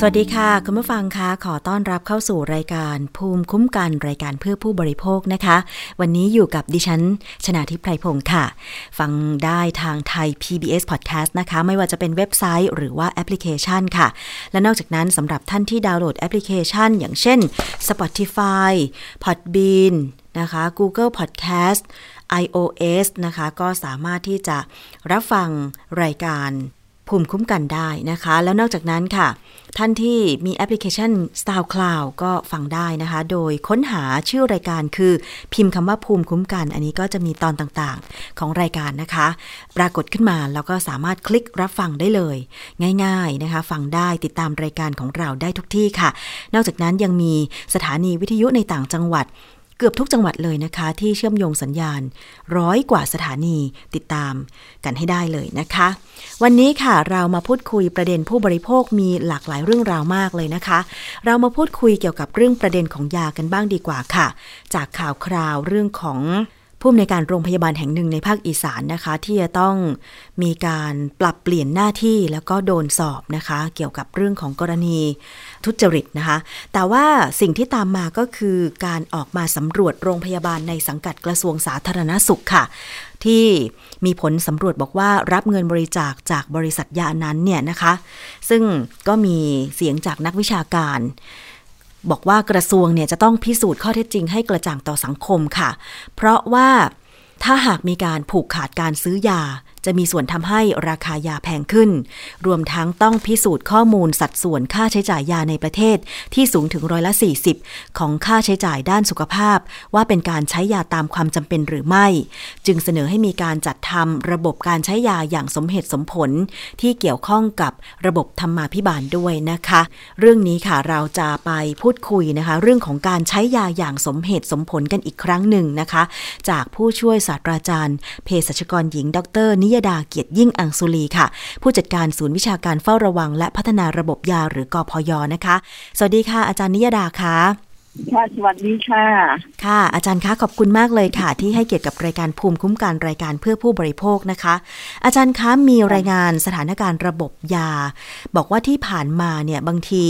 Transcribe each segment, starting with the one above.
สวัสดีค่ะ คุณผู้ฟังคะขอต้อนรับเข้าสู่รายการภูมิคุ้มกันรายการเพื่อผู้บริโภคนะคะ วันนี้อยู่กับดิฉัน ชนาทิพไพรพงศ์ค่ะ ฟังได้ทางไทย PBS Podcast นะคะ ไม่ว่าจะเป็นเว็บไซต์หรือว่าแอปพลิเคชันค่ะ และนอกจากนั้นสำหรับท่านที่ดาวน์โหลดแอปพลิเคชัน อย่างเช่น Spotify Podbean นะคะ Google Podcast iOS นะคะ ก็สามารถที่จะรับฟังรายการภูมิคุ้มกันได้นะคะ แล้วนอกจากนั้นค่ะ ท่านที่มีแอปพลิเคชัน SoundCloud ก็ฟังได้นะคะ โดยค้นหาชื่อรายการคือพิมพ์คำว่าภูมิคุ้มกัน อันนี้ก็จะมีตอนต่างๆ ของรายการนะคะ ปรากฏขึ้นมาแล้วก็สามารถคลิกรับฟังได้เลย ง่าย ๆนะคะ ฟังได้ติดตามรายการของเราได้ทุกที่ค่ะ นอกจากนั้นยังมีสถานีวิทยุในต่างจังหวัด เกือบทุกจังหวัดเลยนะคะ ที่เชื่อมโยงสัญญาณร้อยกว่าสถานีติดตามกันให้ได้เลยนะคะ วันนี้ค่ะเรามาพูดคุยประเด็นผู้บริโภคมีหลากหลายเรื่องราวมากเลยนะคะ เรามาพูดคุยเกี่ยวกับเรื่องประเด็นของยากันบ้างดีกว่าค่ะ จากข่าวคราวเรื่องของผู้อำนวยการโรงพยาบาลแห่งหนึ่งในภาคอีสานนะคะ ที่จะต้องมีการปรับเปลี่ยนหน้าที่แล้วก็โดนสอบนะคะ เกี่ยวกับเรื่องของกรณี ทุจริตนะคะ แต่ว่าสิ่งที่ตามมาก็คือการออกมาสำรวจโรงพยาบาลในสังกัดกระทรวงสาธารณสุขค่ะ ที่มีผลสำรวจบอกว่ารับเงินบริจาคจากบริษัทยานั้นเนี่ยนะคะ ซึ่งก็มีเสียงจากนักวิชาการบอกว่ากระทรวงเนี่ยจะต้องพิสูจน์ข้อเท็จจริงให้กระจ่างต่อสังคมค่ะ เพราะว่าถ้าหากมีการผูกขาดการซื้อยา จะมีส่วนทำให้ราคายาแพงขึ้น รวมทั้งต้องพิสูจน์ข้อมูลสัดส่วนค่าใช้จ่ายยาในประเทศที่สูงถึงร้อยละ 40 ของค่าใช้จ่ายด้านสุขภาพ ว่าเป็นการใช้ยาตามความจำเป็นหรือไม่ จึงเสนอให้มีการจัดทำระบบการใช้ยาอย่างสมเหตุสมผล ที่เกี่ยวข้องกับระบบธรรมาภิบาลด้วยนะคะ เรื่องนี้ค่ะเราจะไปพูดคุยนะคะ เรื่องของการใช้ยาอย่างสมเหตุสมผลกันอีกครั้งหนึ่งนะคะ จากผู้ช่วยศาสตราจารย์เภสัชกรหญิง ดรนิยดาเกียรติยิ่งอังสุลีค่ะ ผู้จัดการศูนย์วิชาการเฝ้าระวัง และพัฒนาระบบยาหรือกอพยนะคะ สวัสดีค่ะ อาจารย์นิยดาค่ะ ค่ะสวัสดีค่ะ ค่ะ อาจารย์คะขอบคุณมากเลยค่ะ ที่ให้เกียรติกับรายการภูมิคุ้มกันรายการเพื่อผู้บริโภคนะคะ อาจารย์คะมีรายงานสถานการณ์ระบบยา บอกว่าที่ผ่านมาเนี่ยบางที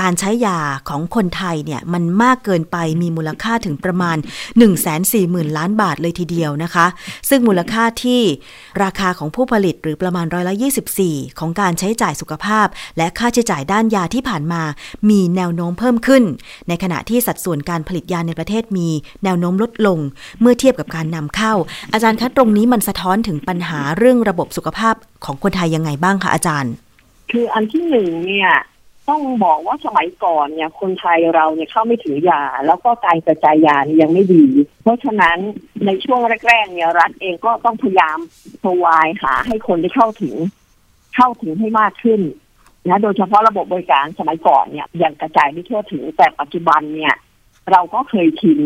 การใช้ยาของคนไทยเนี่ยมันมากเกินไปมีมูลค่าถึงประมาณ 1 4 0 0 0 0 ล้านบาทเลยทีเดียวนะคะ ซึ่งมูลค่าที่ราคาของผู้ผลิตหรือประมาณร้อยละ24 ของการใช้จ่ายสุขภาพ และค่าใช้จ่ายด้านยาที่ผ่านมา มีแนวโน้มเพิ่มขึ้น ในขณะที่สัดส่วนการผลิตยาในประเทศมีแนวโน้มลดลง เมื่อเทียบกับการนำเข้า อาจารย์คะตรงนี้มันสะท้อนถึงปัญหาเรื่องระบบสุขภาพของคนไทยยังไงบ้างคะอาจารย์ คืออันที่หนึ่งเนี่ยต้องบอกว่าสมัยก่อนเนี่ยคนไทยเราเนี่ยเข้าไม่ถึงยา แล้วก็การกระจายยานี่ยังไม่ดี เพราะฉะนั้นในช่วงแรกๆเนี่ยรัฐเองก็ต้องพยายามพวายหาให้คนได้เข้าถึง เข้าถึงให้มากขึ้น นะโดยเฉพาะระบบบริการสมัยก่อนเนี่ยยังกระจายไม่ทั่วถึงแต่ปัจจุบันเนี่ย เราก็เคยชิน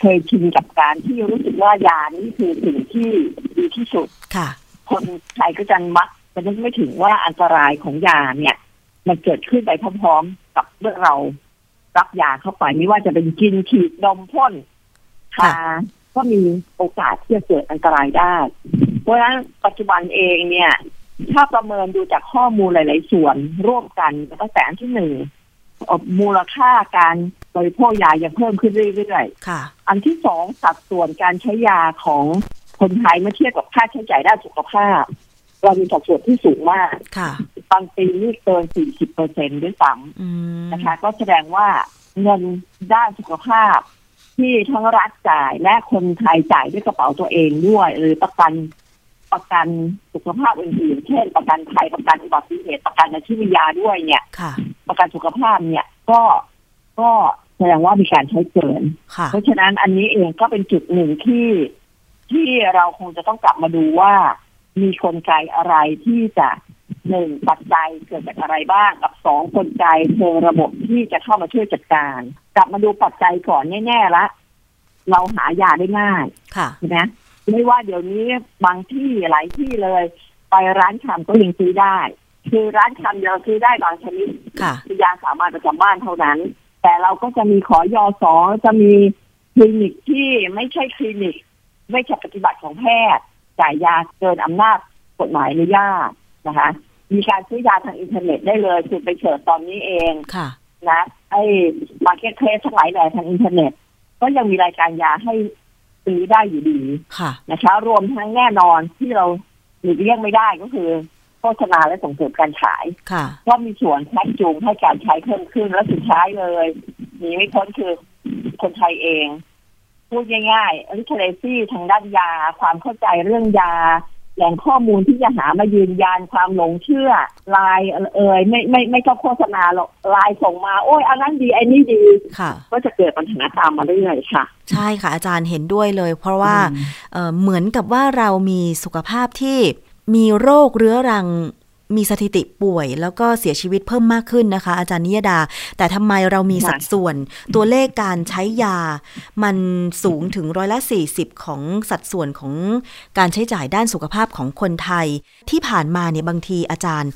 เคยชินกับการที่รู้สึกว่ายานี่คือสิ่งที่ดีที่สุดค่ะ คนไทยก็จะมักจะนึกไม่ถึงว่าอันตรายของยาเนี่ย มันเกิดขึ้นไปพร้อมๆ กับเมื่อเรารับยาเข้าไปไม่ว่าจะเป็นกินฉีดนมพ่นทาก็มีโอกาสที่จะเกิดอันตรายได้ เพราะฉะนั้นปัจจุบันเองเนี่ย ถ้าประเมินดูจากข้อมูลหลาย ๆ ส่วนร่วมกันตั้งแต่อันที่หนึ่งมูลค่าการบริโภคยายังเพิ่มขึ้นเรื่อยๆอันที่สองสัดส่วนการใช้ยาของคนไทยเมื่อเทียบกับค่าใช้จ่ายด้านสุขภาพ เรามีสัดส่วนที่สูงมากบางปีนี่เกินสี่สิบเปอร์เซ็นด้วยซ้ำนะคะ ก็แสดงว่าเงินด้านสุขภาพ ที่ทั้งรัฐจ่ายและคนไทยจ่ายด้วยกระเป๋าตัวเองด้วย หรือประกัน ประกันสุขภาพอื่นๆ เช่น ประกันภัยประกันอุบัติเหตุประกันอาชีพยาด้วยเนี่ยประกันสุขภาพเนี่ยก็ก็แสดงว่ามีการใช้เกิน เพราะฉะนั้นอันนี้เองก็เป็นจุดหนึ่งที่ที่เราคงจะต้องกลับมาดูว่า มีกลไกอะไรที่จะหนึ่งปัจจัยเกิดจากอะไรบ้างกับสองกลไกเชิงระบบที่จะเข้ามาช่วยจัดการ กลับมาดูปัจจัยก่อนแน่ๆละเราหายาได้ง่ายใช่ไหม ไม่ว่าเดี๋ยวนี้บางที่หลายที่เลย ไปร้านชำก็ยังซื้อได้ คือร้านชำเราซื้อได้บางชนิดคือยาสามารถประจำบ้านเท่านั้น แต่เราก็จะมีขอยอสอจะมีคลินิกที่ไม่ใช่คลินิกไม่ใช่ปฏิบัติของแพทย์จ่ายยาเกินอำนาจกฎหมายอนุญาตนะคะ มีการซื้อยาทางอินเทอร์เน็ตได้เลยคือไปเฉิดตอนนี้เองค่ะนะไอ้ marketplace ทั้งหลายแหล่ทางอินเทอร์เน็ต ก็ยังมีรายการยาให้ ซื้อได้อยู่ดีนะคะ รวมทั้งแน่นอนที่เราหลีกเลี่ยงไม่ได้ก็คือโฆษณาและส่งเสริมการขายก็มีส่วนชักจูงให้การใช้เพิ่มขึ้นและสุดท้ายเลยหนีไม่พ้นคือคนไทยเอง พูดง่ายๆลิเทเลซี่ทางด้านยา ความเข้าใจเรื่องยา แหล่งข้อมูลที่จะหามายืนยันความหลงเชื่อลายเอ่ยไม่ไม่ไม่ต้องโฆษณาหรอกลายส่งมา โอ้ยอันนั้นดีไอ้นี่ดีค่ะ ก็จะเกิดปัญหาตามมาเรื่อยๆค่ะ ใช่ค่ะอาจารย์เห็นด้วยเลย เพราะว่าเเหมือนกับว่าเรามีสุขภาพที่มีโรคเรื้อรัง มีสถิติป่วย แล้วก็เสียชีวิตเพิ่มมากขึ้นนะคะ อาจารย์นิยดา แต่ทำไมเรามีสัดส่วนตัวเลขการใช้ยา มันสูงถึงร้อยละ 40 ของสัดส่วนของการใช้จ่ายด้านสุขภาพของคนไทย ที่ผ่านมาเนี่ยบางทีอาจารย์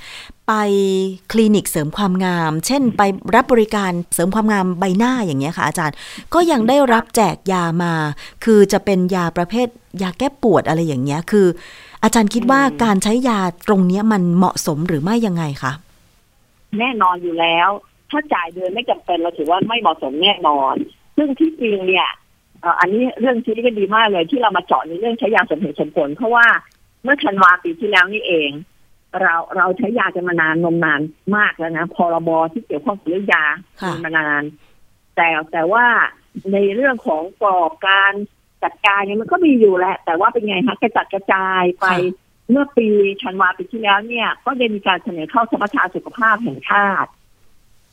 ไปคลินิกเสริมความงาม เช่น ไปรับบริการเสริมความงามใบหน้าอย่างเงี้ยค่ะ อาจารย์ ก็ยังได้รับแจกยามา คือจะเป็นยาประเภทยาแก้ปวดอะไรอย่างเงี้ย คือ อาจารย์คิดว่าการใช้ยาตรงนี้มันเหมาะสมหรือไม่ยังไงคะแน่นอนอยู่แล้ว ถ้าจ่ายเดือนไม่จำเป็นเราถือว่าไม่เหมาะสมแน่นอน ซึ่งที่จริงเนี่ยอันนี้เรื่องที่ก็ดีมากเลยที่เรามาเจาะในเรื่องใช้ยาสมเหตุสมผล เพราะว่าเมื่อธันวาปีที่แล้วนี่เอง เราเราใช้ยากันมานานนมนานมากแล้วนะพรบที่เกี่ยวข้องกับเรื่องยามีมานาน แต่แต่ว่าในเรื่องของกรอบการ จัดการเนี่ยมันก็มีอยู่แหละ แต่ว่าเป็นไงคะกระจัดกระจายไปเมื่อปีธันวาปีที่แล้วเนี่ย ก็ได้มีการเสนอเข้าสมัชชาสุขภาพแห่งชาติ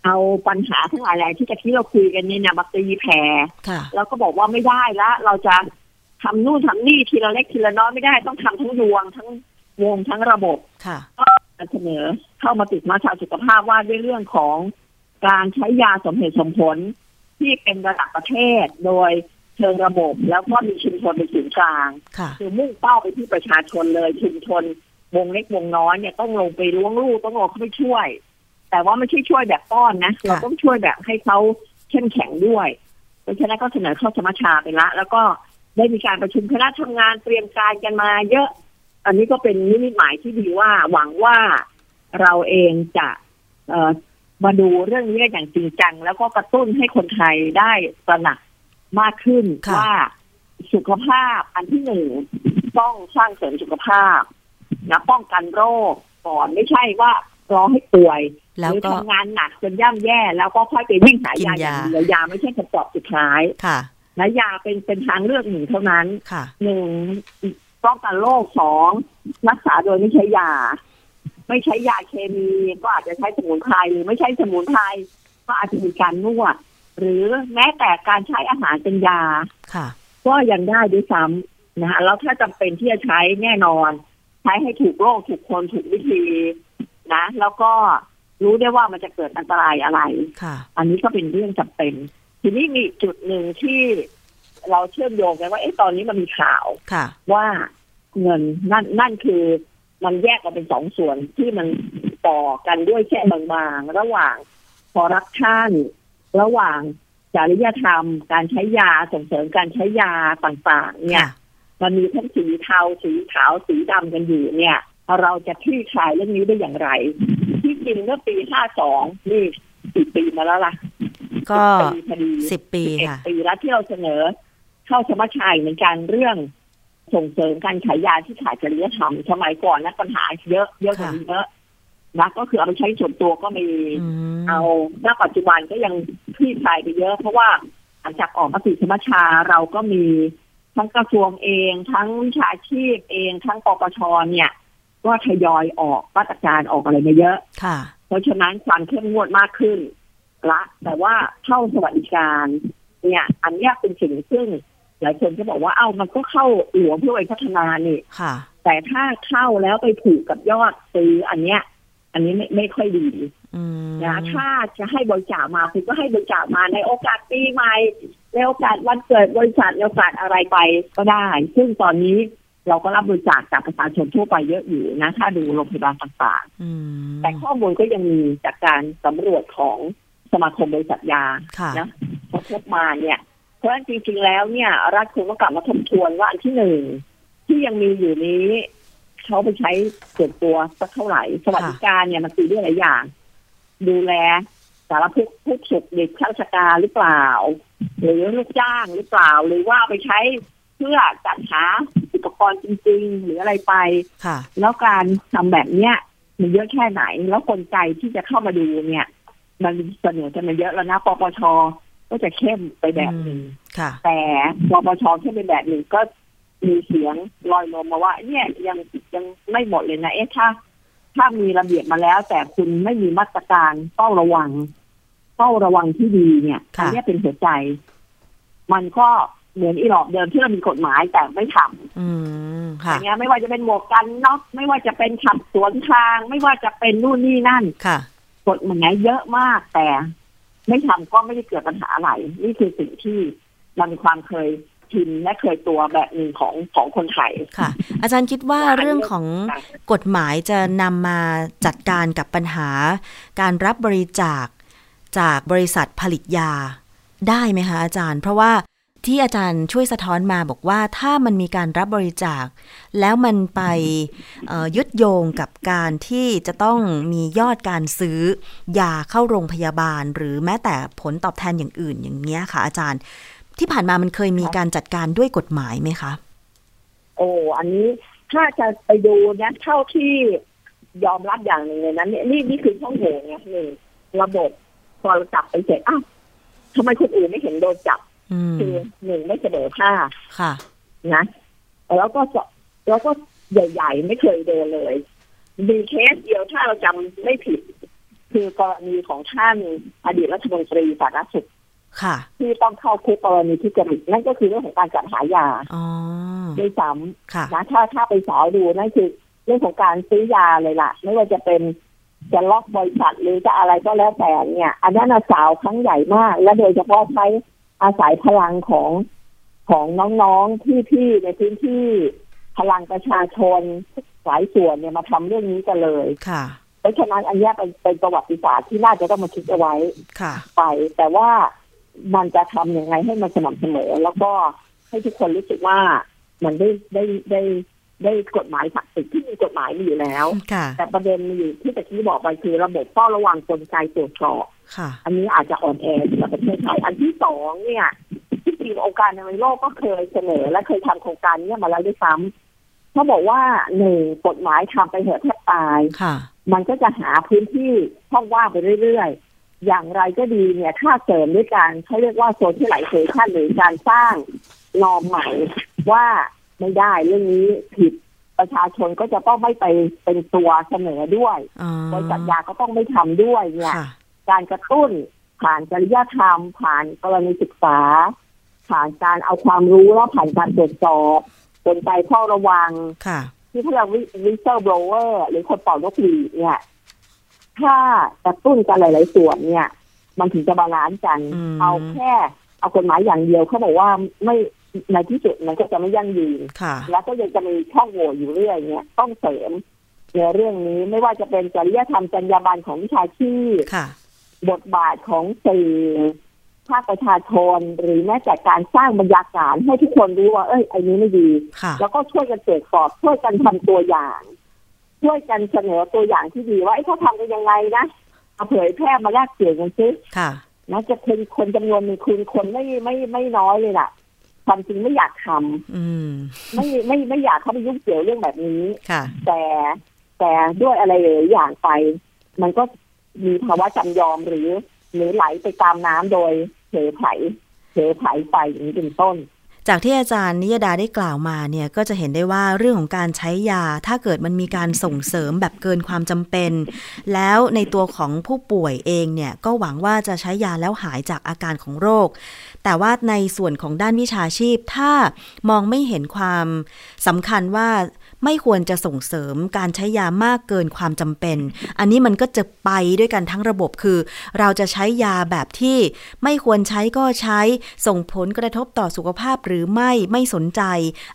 เอาปัญหาทั้งหลายแหล่ที่จะที่เราคุยกันเนี่ยมาตีแผ่ค่ะแล้วก็บอกว่าไม่ได้ละเราจะทำนู่นทำนี่ทีละเล็กทีละน้อยไม่ได้ต้องทำทั้งยวงทั้งวงทั้งระบบค่ะเสนอเข้ามาติดมาชาสุขภาพว่าด้วยเรื่องของการใช้ยาสมเหตุสมผลที่เป็นระดับประเทศโดย เชิงระบบ แล้วก็มีชุมชนเป็นศูนย์กลางค่ะคือมุ่งเป้าไปที่ประชาชนเลยชุมชนวงเล็กวงน้อยเนี่ยต้องลงไปล้วงลูกต้องลงเข้าไปช่วย แต่ว่าไม่ใช่ช่วยแบบป้อนนะเราต้องช่วยแบบให้เขาเข้มแข็งด้วยเพราะฉะนั้นก็เสนอเข้าสมัชชาไปละ แล้วก็ได้มีการประชุมคณะทำงานเตรียมการกันมา เยอะ อันนี้ก็เป็นนิมิตหมายที่ดีว่าหวังว่าเราเองจะเอ่อมาดูเรื่องนี้กันอย่างจริงจัง แล้วก็กระตุ้นให้คนไทยได้ตระหนัก มากขึ้นค่ะว่าสุขภาพอันที่หนึ่งต้องสร้างเสริมสุขภาพนะป้องกันโรคก่อนไม่ใช่ว่ารอให้ป่วยแล้หวรือก็ทำงานหนักจนย่ำแย่ แล้วก็ค่อยไปวิ่งหากินยาอย่างยาเดียวยาไม่ใช่คำตอบสุดท้ายค่ะและยาเป็นเป็นทางเลือกหนึ่งเท่านั้นค่ะหนึ่งป้องกันโรคสองรักษาโดยไม่ใช้ยา ไม่ใช้ยาเคมี ก็อาจจะใช้สมุนไพรหรือไม่ใช้สมุนไพรก็อาจจะมีการนวด หรือแม้แต่การใช้อาหารเป็นยาค่ะก็ยังได้ด้วยซ้ำนะคะแล้วถ้าจำเป็นที่จะใช้แน่นอน ใช้ให้ถูกโรคถูกคนถูกวิธีนะ แล้วก็รู้ได้ว่ามันจะเกิดอันตรายอะไรค่ะ อันนี้ก็เป็นเรื่องจำเป็น ทีนี้มีจุดหนึ่งที่เราเชื่อมโยงกันว่าเอ๊ะตอนนี้มันมีข่าวค่ะ ว่าเงินนั่นนั่นคือมันแยกกันเป็นสองส่วนที่มันต่อกันด้วยแค่บางๆ ระหว่างคอร์รัปชัน ระหว่างจริยธรรม การใช้ยาส่งเสริมการใช้ยาต่างๆ เนี่ยค่ะมันมีทั้งสีเทาสีขาวสีดำกันอยู่เนี่ยเราจะคลี่คลายเรื่องนี้ได้อย่างไร ที่จริงเมื่อปี52นี่สี่ปีมาแล้วล่ะ ก็ปีพอดีสิบปี11ค่ะปีแล้วที่เราเสนอ เข้าสมัชชาเหมือนกันเรื่องส่งเสริมการขายยาที่ขาดจริยธรรมสมัยก่อนนะปัญหาเยอะเยอะกว่านี้เยอะ นะก็คือเอาไปใช้ส่วนตัวก็มีอืมเอาณปัจจุบันก็ยังคลี่คลายไปเยอะ เพราะว่าหลังจากออกมติสมัชชาเราก็มีทั้งกระทรวงเอง ทั้งวิชาชีพเอง ทั้งปปชเนี่ย ก็ทยอยออกมาตรการออกอะไรมาเยอะค่ะ เพราะฉะนั้นความเข้มงวดมากขึ้นละ แต่ว่าเข้าสวัสดิการ เนี่ย อันเนี้ยเป็นสิ่งซึ่งหลายคนก็บอกว่าเอ้ามันก็เข้าหลวงเพื่อไปพัฒนานี่ค่ะ แต่ถ้าเข้าแล้วไปผูกกับยอดซื้ออันเนี้ย อันนี้ไม่ไม่ค่อยดีอืมนะถ้าจะให้บริจาคมาคุณก็ให้บริจาคมาในโอกาสปีใหม่ในโอกาสวันเกิดบริษัทในโอกาสอะไรไปก็ได้ ซึ่งตอนนี้เราก็รับบริจาคจากประชาชนทั่วไปเยอะอยู่นะ ถ้าดูโรงพยาบาลต่างอืมๆแต่ข้อมูลก็ยังมีจากการสำรวจของสมาคมบริษัทยาค่ะนะเขาพบมาเนี่ยเพราะฉะนั้นจริงๆแล้วเนี่ย รัฐควรต้องกลับมาทบทวนว่าอันที่หนึ่งที่ยังมีอยู่นี้ เขาไปใช้ส่วนตัวสักเท่าไหร่ สวัสดิการเนี่ยมันคือเรื่องหลายอย่าง ดูแลสารพัดผู้สุขเด็กข้าราชการหรือเปล่า หรือลูกจ้างหรือเปล่า หรือว่าไปใช้เพื่อจัดหาอุปกรณ์จริง ๆ หรืออะไรไปค่ะแล้วการทำแบบเนี้ยมันเยอะแค่ไหน แล้วกลไกที่จะเข้ามาดูเนี่ย มันเสนอกันมาเยอะแล้วนะปปชก็จะเข้มไปแบบหนึ่งค่ะแต่ปปชเข้มไปแบบหนึ่งก็ มีเสียงลอยลมมาว่า เนี่ยยังยังไม่หมดเลยนะ เอ๊ะถ้า ถ้ามีระเบียบมาแล้ว แต่คุณไม่มีมาตรการเฝ้าระวังเฝ้าระวังที่ดีเนี่ยค่ะอันเนี้ยเป็นหัวใจ มันก็เหมือนอีหลอบเดิมที่เรามีกฎหมายแต่ไม่ทำอืมอค่ะย่างเงี้ยไม่ว่าจะเป็นหมวกกันน็อกไม่ว่าจะเป็นขับสวนทาง ไม่ว่าจะเป็นนู่นนี่นั่นค่ะกฎหมายเยอะมากแต่ ไม่ทำก็ไม่ได้เกิดปัญหาอะไร นี่คือสิ่งที่เรามีความเคย ชินและเคยตัวแบบหนึ่งของของคนไทยค่ะ อาจารย์คิดว่าว่าอันนี้เรื่องของกฎหมายจะนำมาจัดการกับปัญหา การรับบริจาคจากบริษัทผลิตยาได้ไหมคะอาจารย์ เพราะว่าที่อาจารย์ช่วยสะท้อนมาบอกว่าถ้ามันมีการรับบริจาค แล้วมันไปเอ่อยึดโยงกับการที่จะต้องมียอดการซื้อยาเข้าโรงพยาบาล หรือแม้แต่ผลตอบแทนอย่างอื่นอย่างเนี้ยค่ะ อาจารย์ ที่ผ่านมามันเคยมีการจัดการด้วยกฎหมายไหมคะ โอ้อันนี้ถ้าจะไปดูนะเท่าที่ยอมรับอย่างหนึ่งเลยนะเนี่ยนี่นี่คือช่องโหว่ไงหนึ่งระบบพอเราจับไปเสร็จอ้าวทำไมคนอื่นไม่เห็นโดนจับอืมคือหนึ่งไม่เสมอภาคค่ะ นะแล้วก็สแล้วก็ใหญ่ ๆ ไม่เคยโดนเลยมีเคสเดียวถ้าเราจำไม่ผิด คือกรณีของท่านอดีตรัฐมนตรีสาธารณสุข ค่ะที่ต้องเข้าคุกกรณีทุจริตนั่นก็คือเรื่องของการจัดหายาอ๋อด้วยซ้ค่ะำนะถ้าถ้าไปสาวดูนั่นคือเรื่องของการซื้อยาเลยล่ะ ไม่ว่าจะเป็นจะล็อกบริษัทหรือจะอะไรก็แล้วแต่เนี่ย อันนั้นน่ะสาวครั้งใหญ่มาก และโดยเฉพาะใช้อาศัยพลังของของน้องๆพี่ๆในพื้นที่พลังประชาชนหลายส่วนเนี่ยมาทำเรื่องนี้กันเลยค่ะเพราะฉะนั้นอันเนี้ยเป็นเป็นประวัติศาสตร์ที่น่าจะต้องมาคิดเอาไว้ค่ะ ไปแต่ว่า มันจะทำยังไงให้มันสม่ำเสมอ แล้วก็ให้ทุกคนรู้สึกว่ามันได้ได้ได้ได้กฎหมายศักดิ์สิทธิ์ที่มีกฎหมายมีอยู่แล้วค่ะแต่ประเด็นมีอยู่ที่ตะกี้บอกไปคือระบบเฝ้าระวังกลไกตรวจสอบค่ะอันนี้อาจจะอ่อนแอสำหรับประเทศไทยอันที่สองเนี่ยที่จริงองค์การอนามัยโลกก็เคยเสนอ และเคยทำโครงการเนี้มาแล้วด้วยซ้ำเขาบอกว่าหนึ่งกฎหมายทำไปเถอะแทบตายค่ะมันก็จะหาพื้นที่ช่องว่างไปเรื่อยๆ อย่างไรก็ดีเนี่ยถ้าเสริมด้วยการเขาเรียกว่าโซเชียลไลเซชันหรือการสร้างนอมใหม่ว่าไม่ได้เรื่องนี้ผิดประชาชนก็จะต้องไม่ไปเป็นตัวเสนอด้วยอ๋อบริษัทยาก็ต้องไม่ทำด้วยเนี่ยค่ะการกระตุ้นผ่านจริยธรรม ผ่านกรณีศึกษา ผ่านการเอาความรู้แล้วผ่านการตรวจสอบกลไกเฝ้าระวังค่ะที่เขาเรียก whistleblower หรือคนเป่านกหวีดเนี่ย ถ้ากระตุ้นกันหลาย ๆ ส่วนเนี่ย มันถึงจะ balance กันอืมเอาแค่ เอากฎหมายอย่างเดียวเขาบอกว่าไม่ในที่สุดมันก็จะไม่ยั่งยืนค่ะแล้วก็ยังจะมีช่องโหว่อยู่เรื่อยเนี่ยต้องเสริมในเรื่องนี้ไม่ว่าจะเป็นจริยธรรมจรรยาบรรณของวิชาชีพค่ะบทบาทของสื่อภาคประชาชนหรือแม้แต่การสร้างบรรยากาศให้ทุกคนรู้ว่า เอ้ยไอ้นี้ไม่ดีค่ะแล้วก็ช่วยกันตรวจสอบช่วยกันทำตัวอย่าง ช่วยกันเสนอตัวอย่างที่ดีว่าไอ้เขาทำกันยังไงนะเอาเผยแพร่มาแลกเปลี่ยนกันซิค่ะนะจะเป็นคนจำนวนหนึ่งคุณคนไม่ไม่ไม่น้อยเลยล่ะความจริงไม่อยากทำอืมไม่ไม่ไม่อยากเข้าไปยุ่งเกี่ยวเรื่องแบบนี้ค่ะ แต่แต่ด้วยอะไรหลายอย่างไป มันก็มีภาวะจำยอมหรือ หรือไหลไปตามน้ำโดยเผลอไผเผลอไผไปอย่างนี้เป็นต้น จากที่อาจารย์นิยดาได้กล่าวมาเนี่ยก็จะเห็นได้ว่าเรื่องของการใช้ยา ถ้าเกิดมันมีการส่งเสริมแบบเกินความจำเป็น แล้วในตัวของผู้ป่วยเองเนี่ยก็หวังว่าจะใช้ยาแล้วหายจากอาการของโรค แต่ว่าในส่วนของด้านวิชาชีพ ถ้ามองไม่เห็นความสำคัญว่า ไม่ควรจะส่งเสริมการใช้ยามากเกินความจำเป็น อันนี้มันก็จะไปด้วยกันทั้งระบบคือ เราจะใช้ยาแบบที่ไม่ควรใช้ก็ใช้ส่งผลกระทบต่อสุขภาพหรือไม่ไม่สนใจ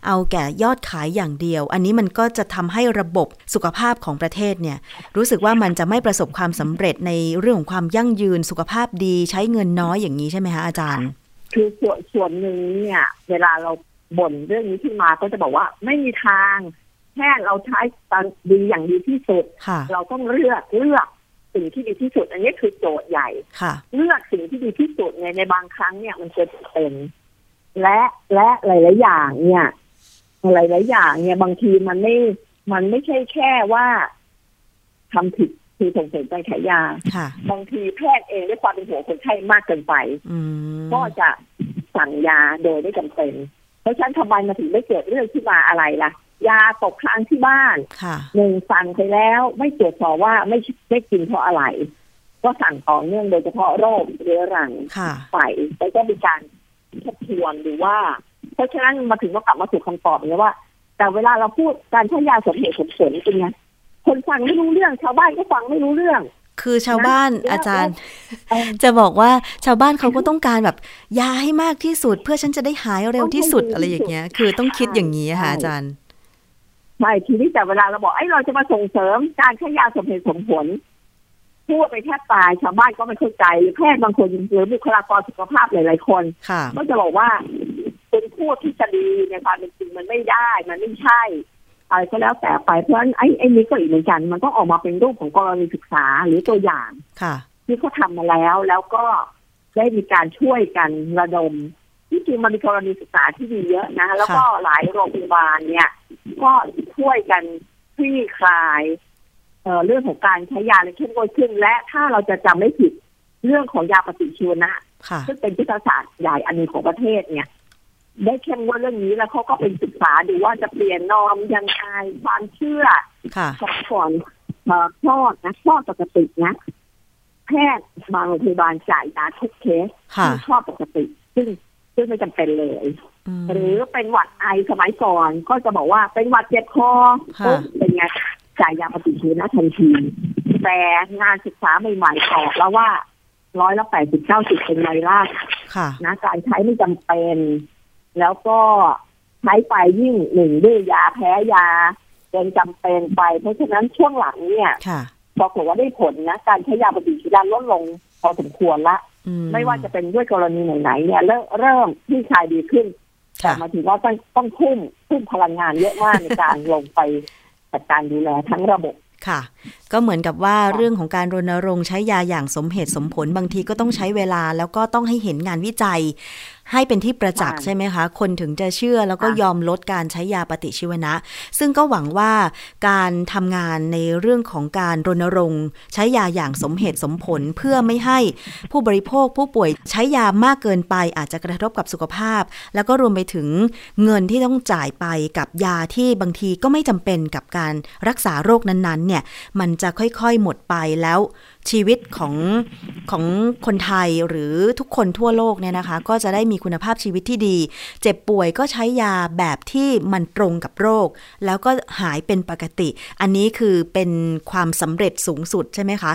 เอาแก่ยอดขายอย่างเดียว อันนี้มันก็จะทำให้ระบบสุขภาพของประเทศเนี่ยรู้สึกว่ามันจะไม่ประสบความสำเร็จในเรื่องของความยั่งยืนสุขภาพดีใช้เงินน้อยอย่างนี้ใช่ไหมคะอาจารย์ คือส่วนส่วนหนึ่งเนี่ย เวลาเราบ่นเรื่องนี้ขึ้นมาก็จะบอกว่าไม่มีทาง แค่เราใช้ตามดีอย่างดีที่สุดค่ะเราต้องเลือกเลือกสิ่งที่ดีที่สุด อันนี้คือโจทย์ใหญ่ค่ะเลือกสิ่งที่ดีที่สุดในในบางครั้งเนี่ยมันเกิดเป็น และและหลายๆอย่างเนี่ยหลายๆอย่างเนี่ยบางทีมันไม่มันไม่ใช่แค่ว่าทำผิดคือส่งเสริมการขายยาค่ะบางทีแพทย์เองด้วยความเป็นห่วงคนไข้มากเกินไปอืมก็จะสั่งยาโดยไม่จำเป็น เพราะฉะนั้นทำไมมาถึงไม่เกิดเรื่องที่มาอะไรล่ะ ยาตกค้างที่บ้านค่ะหนึ่งสั่งไปแล้วไม่ตรวจสอบว่าไม่ไม่กินเพราะอะไร ก็สั่งต่อเนื่องโดยเฉพาะโรคเรื้อรังค่ะไปแล้วก็มีการทบทวนหรือว่า เพราะฉะนั้นมาถึงก็กลับมาสู่คำตอบนี้ว่า แต่เวลาเราพูดการใช้ยาสมเหตุสมผลเป็นไงคนฟังไม่รู้เรื่อง ชาวบ้านก็ฟังไม่รู้เรื่องคือชาวบ้านแล้วอาจารย์เออจะบอกว่าชาวบ้านเขาก็ต้องการแบบยาให้มากที่สุด เพื่อฉันจะได้หายเร็วที่สุดต้องให้ดีอะไรอย่างเงี้ย คือต้องคิดอย่างนี้อะค่ะใช่อาจารย์ ใช่ทีนี้แต่เวลาเราบอกไอ้ยเราจะมาส่งเสริมการใช้ยาสมเหตุสมผลพูดไปแทบตายชาวบ้านก็ไม่เข้าใจหรือแพทย์บางคนหรือบุคลากรสุขภาพหลาย ๆ คนค่ะก็จะบอกว่าเป็นพูดทฤษฎีในความเป็นจริงมันไม่ได้ มันไม่ใช่อะไรก็แล้วแต่ไปเพราะฉะนั้นไอ้ไอ้นี้ก็อีกเหมือนกัน มันต้องออกมาเป็นรูปของกรณีศึกษาหรือตัวอย่างค่ะ ที่เขาทำมาแล้วแล้วก็ได้มีการช่วยกันระดมที่จริงมันมีกรณีศึกษาที่ดีเยอะนะ แล้วก็หลายโรงพยาบาลเนี่ย ก็ช่วยกันคลี่คลายเอ่อเรื่องของการใช้ยาและเข้มข้นขึ้น และถ้าเราจะจำไม่ผิดเรื่องของยาปฏิชีวนะค่ะซึ่งเป็นยุทธศาสตร์ใหญ่อันหนึงของประเทศเนี่ย ได้เข้มงวดเรื่องนี้แล้วเขาก็เป็นศึกษาดูว่าจะเปลี่ยนนอมยังไงความเชื่อค่ะของก่อนเอ่อคลอดนะคลอดปกตินะแพทย์บางโรงพยาบาลจ่ายยาทุกเคสค่ะที่คลอดปกติ ซึ่งซึ่งไม่จำเป็นเลยม หรือเป็นหวัดไอสมัยก่อน ก็จะบอกว่าเป็นหวัดเจ็บคอค่ะปุ๊บเป็นไงจ่ายยาปฏิชีวนะทันที แต่งานศึกษาใหม่ๆบอกแล้วว่าร้อยละแปดสิบเก้าสิบเป็นไวรัสค่ะนะการใช้ไม่จำเป็น แล้วก็ใช้ไปยิ่งหนึ่งดื้อยาแพ้ยาเกินจำเป็นไป เพราะฉะนั้นช่วงหลังเนี่ยค่ะปรากฏว่าได้ผลนะ การใช้ยาปฏิชีวนะลดลงพอสมควรละอืไม่ว่าจะเป็นด้วยกรณีไหนๆเนี่ยเริ่มเริ่มที่คลายดีขึ้น แต่ค่ะหมายถึงว่าต้องต้องทุ่มทุ่มพลังงานเยอะมากในการลงไปจัดการดูแลทั้งระบบค่ะ ก็เหมือนกับว่าเรื่องของการรณรงค์ใช้ยาอย่างสมเหตุสมผลบางทีก็ต้องใช้เวลา แล้วก็ต้องให้เห็นงานวิจัย ให้เป็นที่ประจักษ์ค่ะใช่ไหมคะ คนถึงจะเชื่อแล้วก็ค่ะยอมลดการใช้ยาปฏิชีวนะ ซึ่งก็หวังว่าการทำงานในเรื่องของการรณรงค์ใช้ยาอย่างสมเหตุสมผลเพื่อไม่ให้ผู้บริโภคผู้ป่วยใช้ยามากเกินไปอาจจะกระทบกับสุขภาพ แล้วก็รวมไปถึงเงินที่ต้องจ่ายไปกับยาที่บางทีก็ไม่จำเป็นกับการรักษาโรคนั้นๆเนี่ยมันจะค่อยๆหมดไปแล้วชีวิตของของคนไทยหรือทุกคนทั่วโลกเนี่ยนะคะ ก็จะได้มีคุณภาพชีวิตที่ดี เจ็บป่วยก็ใช้ยาแบบที่มันตรงกับโรค แล้วก็หายเป็นปกติ อันนี้คือเป็นความสำเร็จสูงสุดใช่ไหมคะ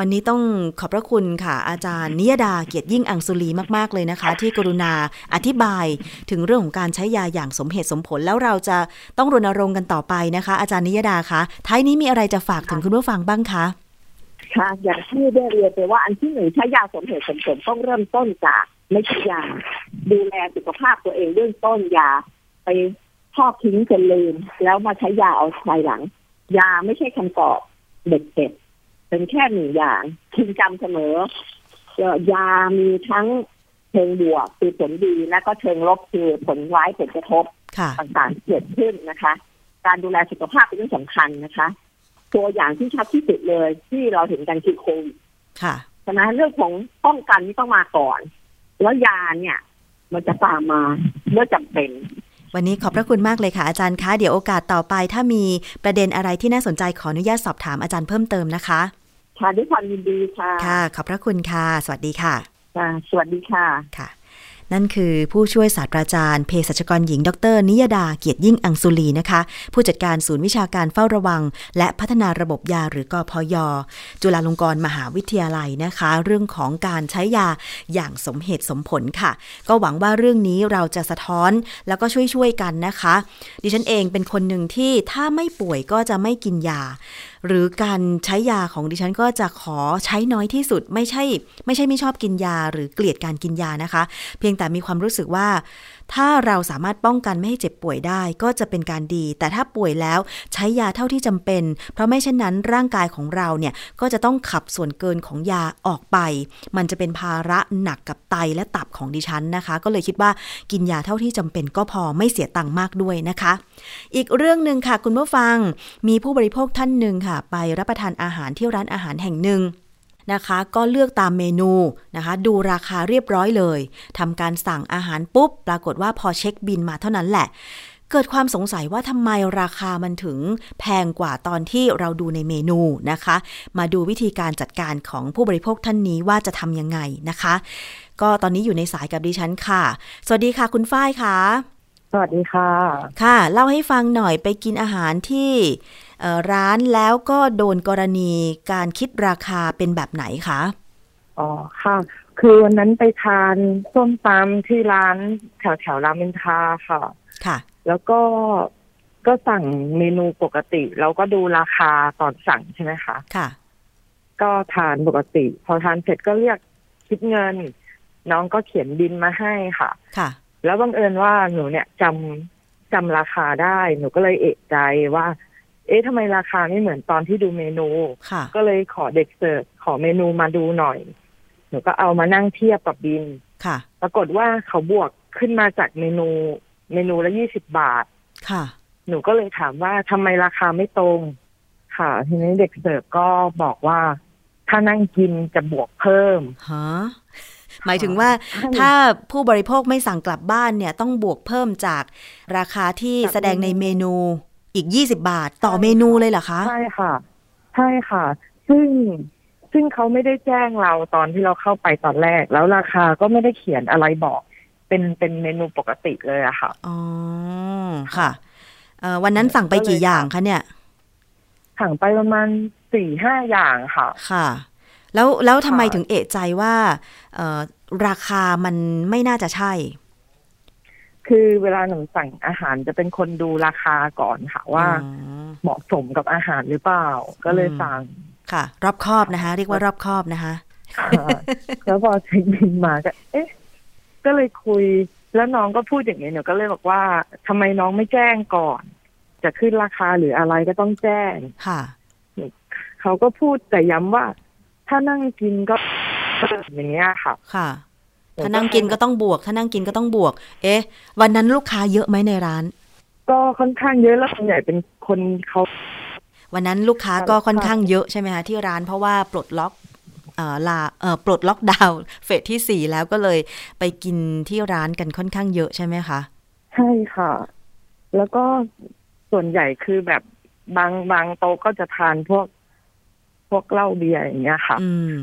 วันนี้ต้องขอบพระคุณค่ะ อาจารย์นิยดาเกียรติยิ่งอังสุลีมากๆเลยนะคะ ที่กรุณาอธิบายถึงเรื่องของการใช้ยาอย่างสมเหตุสมผล แล้วเราจะต้องรณรงค์กันต่อไปนะคะ อาจารย์นิยดาคะท้ายนี้มีอะไรจะฝากถึงคุณผู้ฟังบ้างคะ ค่ะอย่างที่ได้เรียนไปว่าอันที่หนึ่งใช้ยาสมเหตุสมผลต้องเริ่มต้นจากไม่ใช่ยา ดูแลสุขภาพตัวเองเบื้องต้นยา ไปทอดทิ้งจนลืม แล้วมาใช้ยาเอาภายหลัง ยาไม่ใช่คำตอบเด็ดเด็ดๆเป็นแค่หนึ่งอย่างพึงจำเสมอเอ่อยามีทั้งเชิงบวกคือผลดีและก็เชิงลบคือผลร้ายผลกระทบค่ะต่างๆที่เกิดขึ้นนะคะ การดูแลสุขภาพเป็นเรื่องสำคัญนะคะ ตัวอย่างที่ชัดที่สุดเลย ที่เราเห็นกันคือโควิดค่ะฉะนั้นเรื่องของป้องกันนี่ต้องมาก่อน แล้วยาเนี่ย มันจะตามมาเมื่อจำเป็น วันนี้ขอบพระคุณมากเลยค่ะอาจารย์คะเดี๋ยวโอกาสต่อไป ถ้ามีประเด็นอะไรที่น่าสนใจขออนุญาตสอบถามอาจารย์เพิ่มเติมนะคะค่ะด้วยความยินดีค่ะ ค่ะ ขอบพระคุณค่ะ สวัสดีค่ะ ค่ะ สวัสดีค่ะค่ะ นั่นคือผู้ช่วยศาสตราจารย์เภสัชกรหญิง ดร นิยดาเกียรติยิ่งอังสุลีนะคะ ผู้จัดการศูนย์วิชาการเฝ้าระวัง และพัฒนาระบบยาหรือกอพยจุฬาลงกรณ์มหาวิทยาลัยนะคะ เรื่องของการใช้ยาอย่างสมเหตุสมผลค่ะ ก็หวังว่าเรื่องนี้เราจะสะท้อนแล้วก็ช่วยๆกันนะคะ ดิฉันเองเป็นคนหนึ่งที่ถ้าไม่ป่วยก็จะไม่กินยา หรือการใช้ยาของดิฉันก็จะขอใช้น้อยที่สุดไม่ใช่ ไม่ใช่ไม่ชอบกินยาหรือเกลียดการกินยานะคะ เพียงแต่มีความรู้สึกว่า ถ้าเราสามารถป้องกันไม่ให้เจ็บป่วยได้ก็จะเป็นการดี แต่ถ้าป่วยแล้วใช้ยาเท่าที่จำเป็น เพราะไม่เช่นนั้นร่างกายของเราเนี่ยก็จะต้องขับส่วนเกินของยาออกไป มันจะเป็นภาระหนักกับไตและตับของดิฉันนะคะ ก็เลยคิดว่ากินยาเท่าที่จำเป็นก็พอไม่เสียตังค์มากด้วยนะคะ อีกเรื่องหนึ่งค่ะคุณผู้ฟัง มีผู้บริโภคท่านหนึ่งค่ะ ไปรับประทานอาหารที่ร้านอาหารแห่งหนึ่ง นะคะ ก็เลือกตามเมนูนะคะ ดูราคาเรียบร้อยเลยทำการสั่งอาหารปุ๊บ ปรากฏว่าพอเช็คบินมาเท่านั้นแหละ เกิดความสงสัยว่าทำไมราคามันถึงแพงกว่าตอนที่เราดูในเมนูนะคะ มาดูวิธีการจัดการของผู้บริโภคท่านนี้ว่าจะทำยังไงนะคะ ก็ตอนนี้อยู่ในสายกับดิฉันค่ะ สวัสดีค่ะคุณฝ้ายค่ะ สวัสดีค่ะ ค่ะ เล่าให้ฟังหน่อยไปกินอาหารที่เอ่อร้านแล้วก็โดนกรณีการคิดราคาเป็นแบบไหนคะ อ๋อ ค่ะ คือวันนั้นไปทานส้มตำที่ร้านแถวแถวๆรามอินทราค่ะ ค่ะ แล้วก็ก็สั่งเมนูปกติ แล้วก็ดูราคาตอนสั่งใช่ไหมคะ ค่ะ ก็ทานปกติ พอทานเสร็จก็เรียกคิดเงิน น้องก็เขียนบินมาให้ค่ะ ค่ะ แล้วบังเอิญว่าหนูเนี่ยจำจำราคาได้ หนูก็เลยเอะใจว่า เอ๊ะทำไมราคาไม่เหมือนตอนที่ดูเมนูค่ะก็เลยขอเด็กเสิร์ฟขอเมนูมาดูหน่อย หนูก็เอามานั่งเทียบกับบินค่ะ ปรากฏว่าเขาบวกขึ้นมาจากเมนู เมนูละยี่สิบบาท ค่ะ หนูก็เลยถามว่าทำไมราคาไม่ตรง ค่ะ ทีนี้เด็กเสิร์ฟก็บอกว่าถ้านั่งกินจะบวกเพิ่มฮะ หมายถึงว่าใช่ถ้าผู้บริโภคไม่สั่งกลับบ้านเนี่ยต้องบวกเพิ่มจากราคาที่จากแสดงในเมนูอีก 20 บาทต่อเมนูเลยเหรอคะ ใช่ค่ะ ใช่ค่ะ ซึ่งซึ่งเขาไม่ได้แจ้งเราตอนที่เราเข้าไปตอนแรก แล้วราคาก็ไม่ได้เขียนอะไรบอก เป็นเป็นเมนูปกติเลยอะค่ะ อ๋อ ค่ะเอ่อวันนั้นสั่งไปกี่อย่างคะเนี่ย สั่งไปประมาณสี่ห้าอย่างค่ะ ค่ะ แล้วแล้วทำไมค่ะถึงเอะใจว่าเอ่อราคามันไม่น่าจะใช่ คือเวลาหนูสั่งอาหารจะเป็นคนดูราคาก่อนค่ะว่าอ๋อเหมาะสมกับอาหารหรือเปล่า ก็เลยอืมสั่งค่ะ รอบคอบนะคะ เรียกว่ารอบคอบนะคะแล้วพอเช็คบินมาก็เอ๊ะ ก็เลยคุย แล้วน้องก็พูดอย่างนี้หนูก็เลยบอกว่าทำไมน้องไม่แจ้งก่อน จะขึ้นราคาหรืออะไรก็ต้องแจ้งค่ะเขาก็พูดแต่ย้ำว่า ถ้านั่งกินก็อย่างเงี้ยค่ะ ค่ะ ถ้านั่งกินก็ต้องบวก ถ้านั่งกินก็ต้องบวก เอ๊ะ วันนั้นลูกค้าเยอะไหมในร้าน ก็ค่อนข้างเยอะแล้วส่วนใหญ่เป็นคนเขาวันนั้นลูกค้าก็ค่ะค่อนข้างเยอะใช่ไหมคะที่ร้านเพราะว่าปลดล็อกเอ่อลาเอ่อปลดล็อกดาวน์เฟสที่สี่แล้วก็เลยไปกินที่ร้านกันค่อนข้างเยอะใช่ไหมคะ ใช่ค่ะ แล้วก็ส่วนใหญ่คือแบบบางบางโต๊ะก็จะทานพวก พวกเหล้าเบียร์อย่างเงี้ยค่ะอืม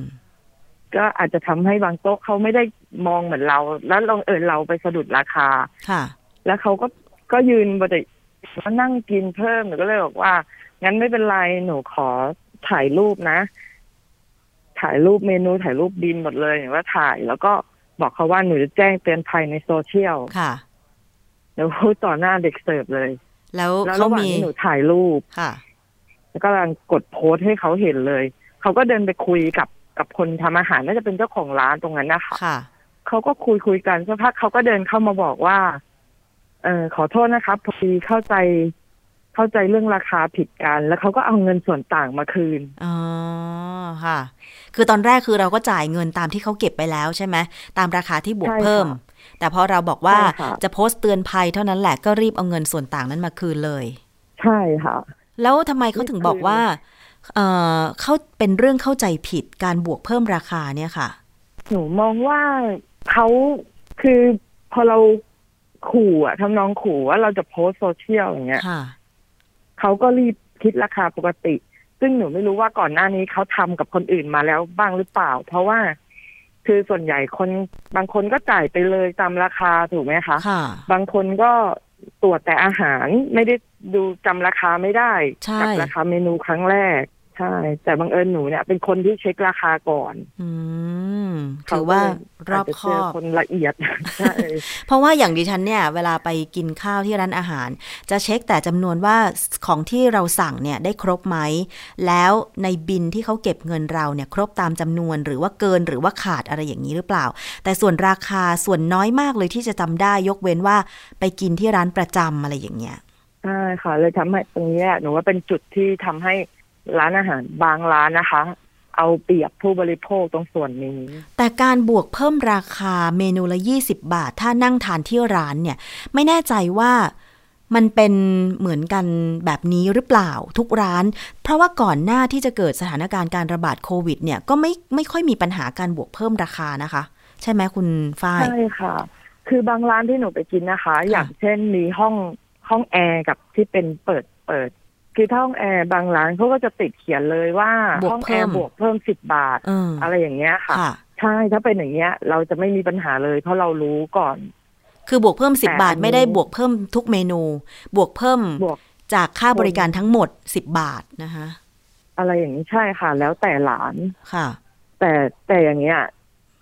ก็อาจจะทำให้บางโต๊ะเขาไม่ได้มองเหมือนเรา แล้วลองเออเราไปสะดุดราคาค่ะ แล้วเขาก็ก็ยืนบนมานั่งกินเพิ่มหนูก็เลยบอกว่า งั้นไม่เป็นไรหนูขอถ่ายรูปนะ ถ่ายรูปเมนูถ่ายรูปบิลหมดเลยหนูว่าถ่ายแล้วก็บอกเขาว่าหนูจะแจ้งเตือนภัยในโซเชียลค่ะเดี๋ยวพูดต่อหน้าเด็กเสิร์ฟเลย แล้วแล้วเขาระหว่างมีที่หนูถ่ายรูปค่ะ แล้วก็กำลังกดโพสต์ให้เขาเห็นเลย เขาก็เดินไปคุยกับกับคนทำอาหารน่าจะเป็นเจ้าของร้านตรงนั้นนะคะค่ะ เขาก็คุยคุยกันสักพักเขาก็เดินเข้ามาบอกว่า เออขอโทษนะครับพอดีเข้าใจเข้าใจเรื่องราคาผิดกัน แล้วเขาก็เอาเงินส่วนต่างมาคืนอ๋อค่ะ คือตอนแรกคือเราก็จ่ายเงินตามที่เขาเก็บไปแล้วใช่ไหมตามราคาที่บวกใช่ค่ะเพิ่ม แต่พอเราบอกว่าใช่ค่ะจะโพสต์เตือนภัยเท่านั้นแหละก็รีบเอาเงินส่วนต่างนั้นมาคืนเลย ใช่ค่ะ แล้วทำไมเขาถึงบอกว่าเออเขาเป็นเรื่องเข้าใจผิดการบวกเพิ่มราคาเนี่ยค่ะ หนูมองว่าเขาคือพอเราขู่อะทำนองขู่ว่าเราจะโพสต์โซเชียลอย่างเงี้ยค่ะเขาก็รีบคิดราคาปกติ ซึ่งหนูไม่รู้ว่าก่อนหน้านี้เขาทำกับคนอื่นมาแล้วบ้างหรือเปล่า เพราะว่าคือส่วนใหญ่คนบางคนก็จ่ายไปเลยตามราคาถูกไหมคะค่ะบางคนก็ตรวจแต่อาหารไม่ได้ดูจำราคาไม่ได้ใช่กัราคาเมนูครั้งแรก ใช่ แต่บังเอิญหนูเนี่ย เป็นคนที่เช็คราคาก่อน อืมถือว่าเขรอบก็เลยคอาจจะเจออบคนละเอียดใช่เพราะว่าอย่างดิฉันเนี่ย เวลาไปกินข้าวที่ร้านอาหาร จะเช็คแต่จำนวนว่าของที่เราสั่งเนี่ยได้ครบไหม แล้วในบินที่เขาเก็บเงินเราเนี่ย ครบตามจำนวนหรือว่าเกินหรือว่าขาดอะไรอย่างนี้หรือเปล่า แต่ส่วนราคาส่วนน้อยมากเลยที่จะจำได้ยกเว้นว่าไปกินที่ร้านประจำอะไรอย่างเงี้ยใช่ค่ะเลยทำให้ตรงเนี้ยหนูว่าเป็นจุดที่ทำให้ ร้านอาหารบางร้านนะคะ เอาเปรียบผู้บริโภคตรงส่วนนี้ แต่การบวกเพิ่มราคาเมนูละ 20 บาท ถ้านั่งทานที่ร้านเนี่ย ไม่แน่ใจว่ามันเป็นเหมือนกันแบบนี้หรือเปล่าทุกร้าน เพราะว่าก่อนหน้าที่จะเกิดสถานการณ์การระบาดโควิด เนี่ยก็ไม่ไม่ค่อยมีปัญหาการบวกเพิ่มราคานะคะ ใช่ไหมคุณฝ้ายใช่ค่ะ คือบางร้านที่หนูไปกินนะคะ อย่างเช่นมีห้องห้องแอร์กับที่เป็นเปิดเปิด คือถ้าห้องแอร์บางร้านเขาก็จะติดเขียนเลยว่าบวกห้องเพิ่แอมร์บวกเพิ่มสิบบาทเอออะไรอย่างเงี้ยค่ะค่ะ ใช่ถ้าเป็นอย่างเงี้ย เราจะไม่มีปัญหาเลย เพราะเรารู้ก่อน คือบวกเพิ่ม10แต่บาทอันนี้ไม่ได้บวกเพิ่มทุกเมนู บวกเพิ่มบวกจากค่าบริการทั้งหมด10บาทนะคะอะไรอย่างนี้ใช่ค่ะ แล้วแต่ร้านค่ะ แต่แต่อย่างเงี้ย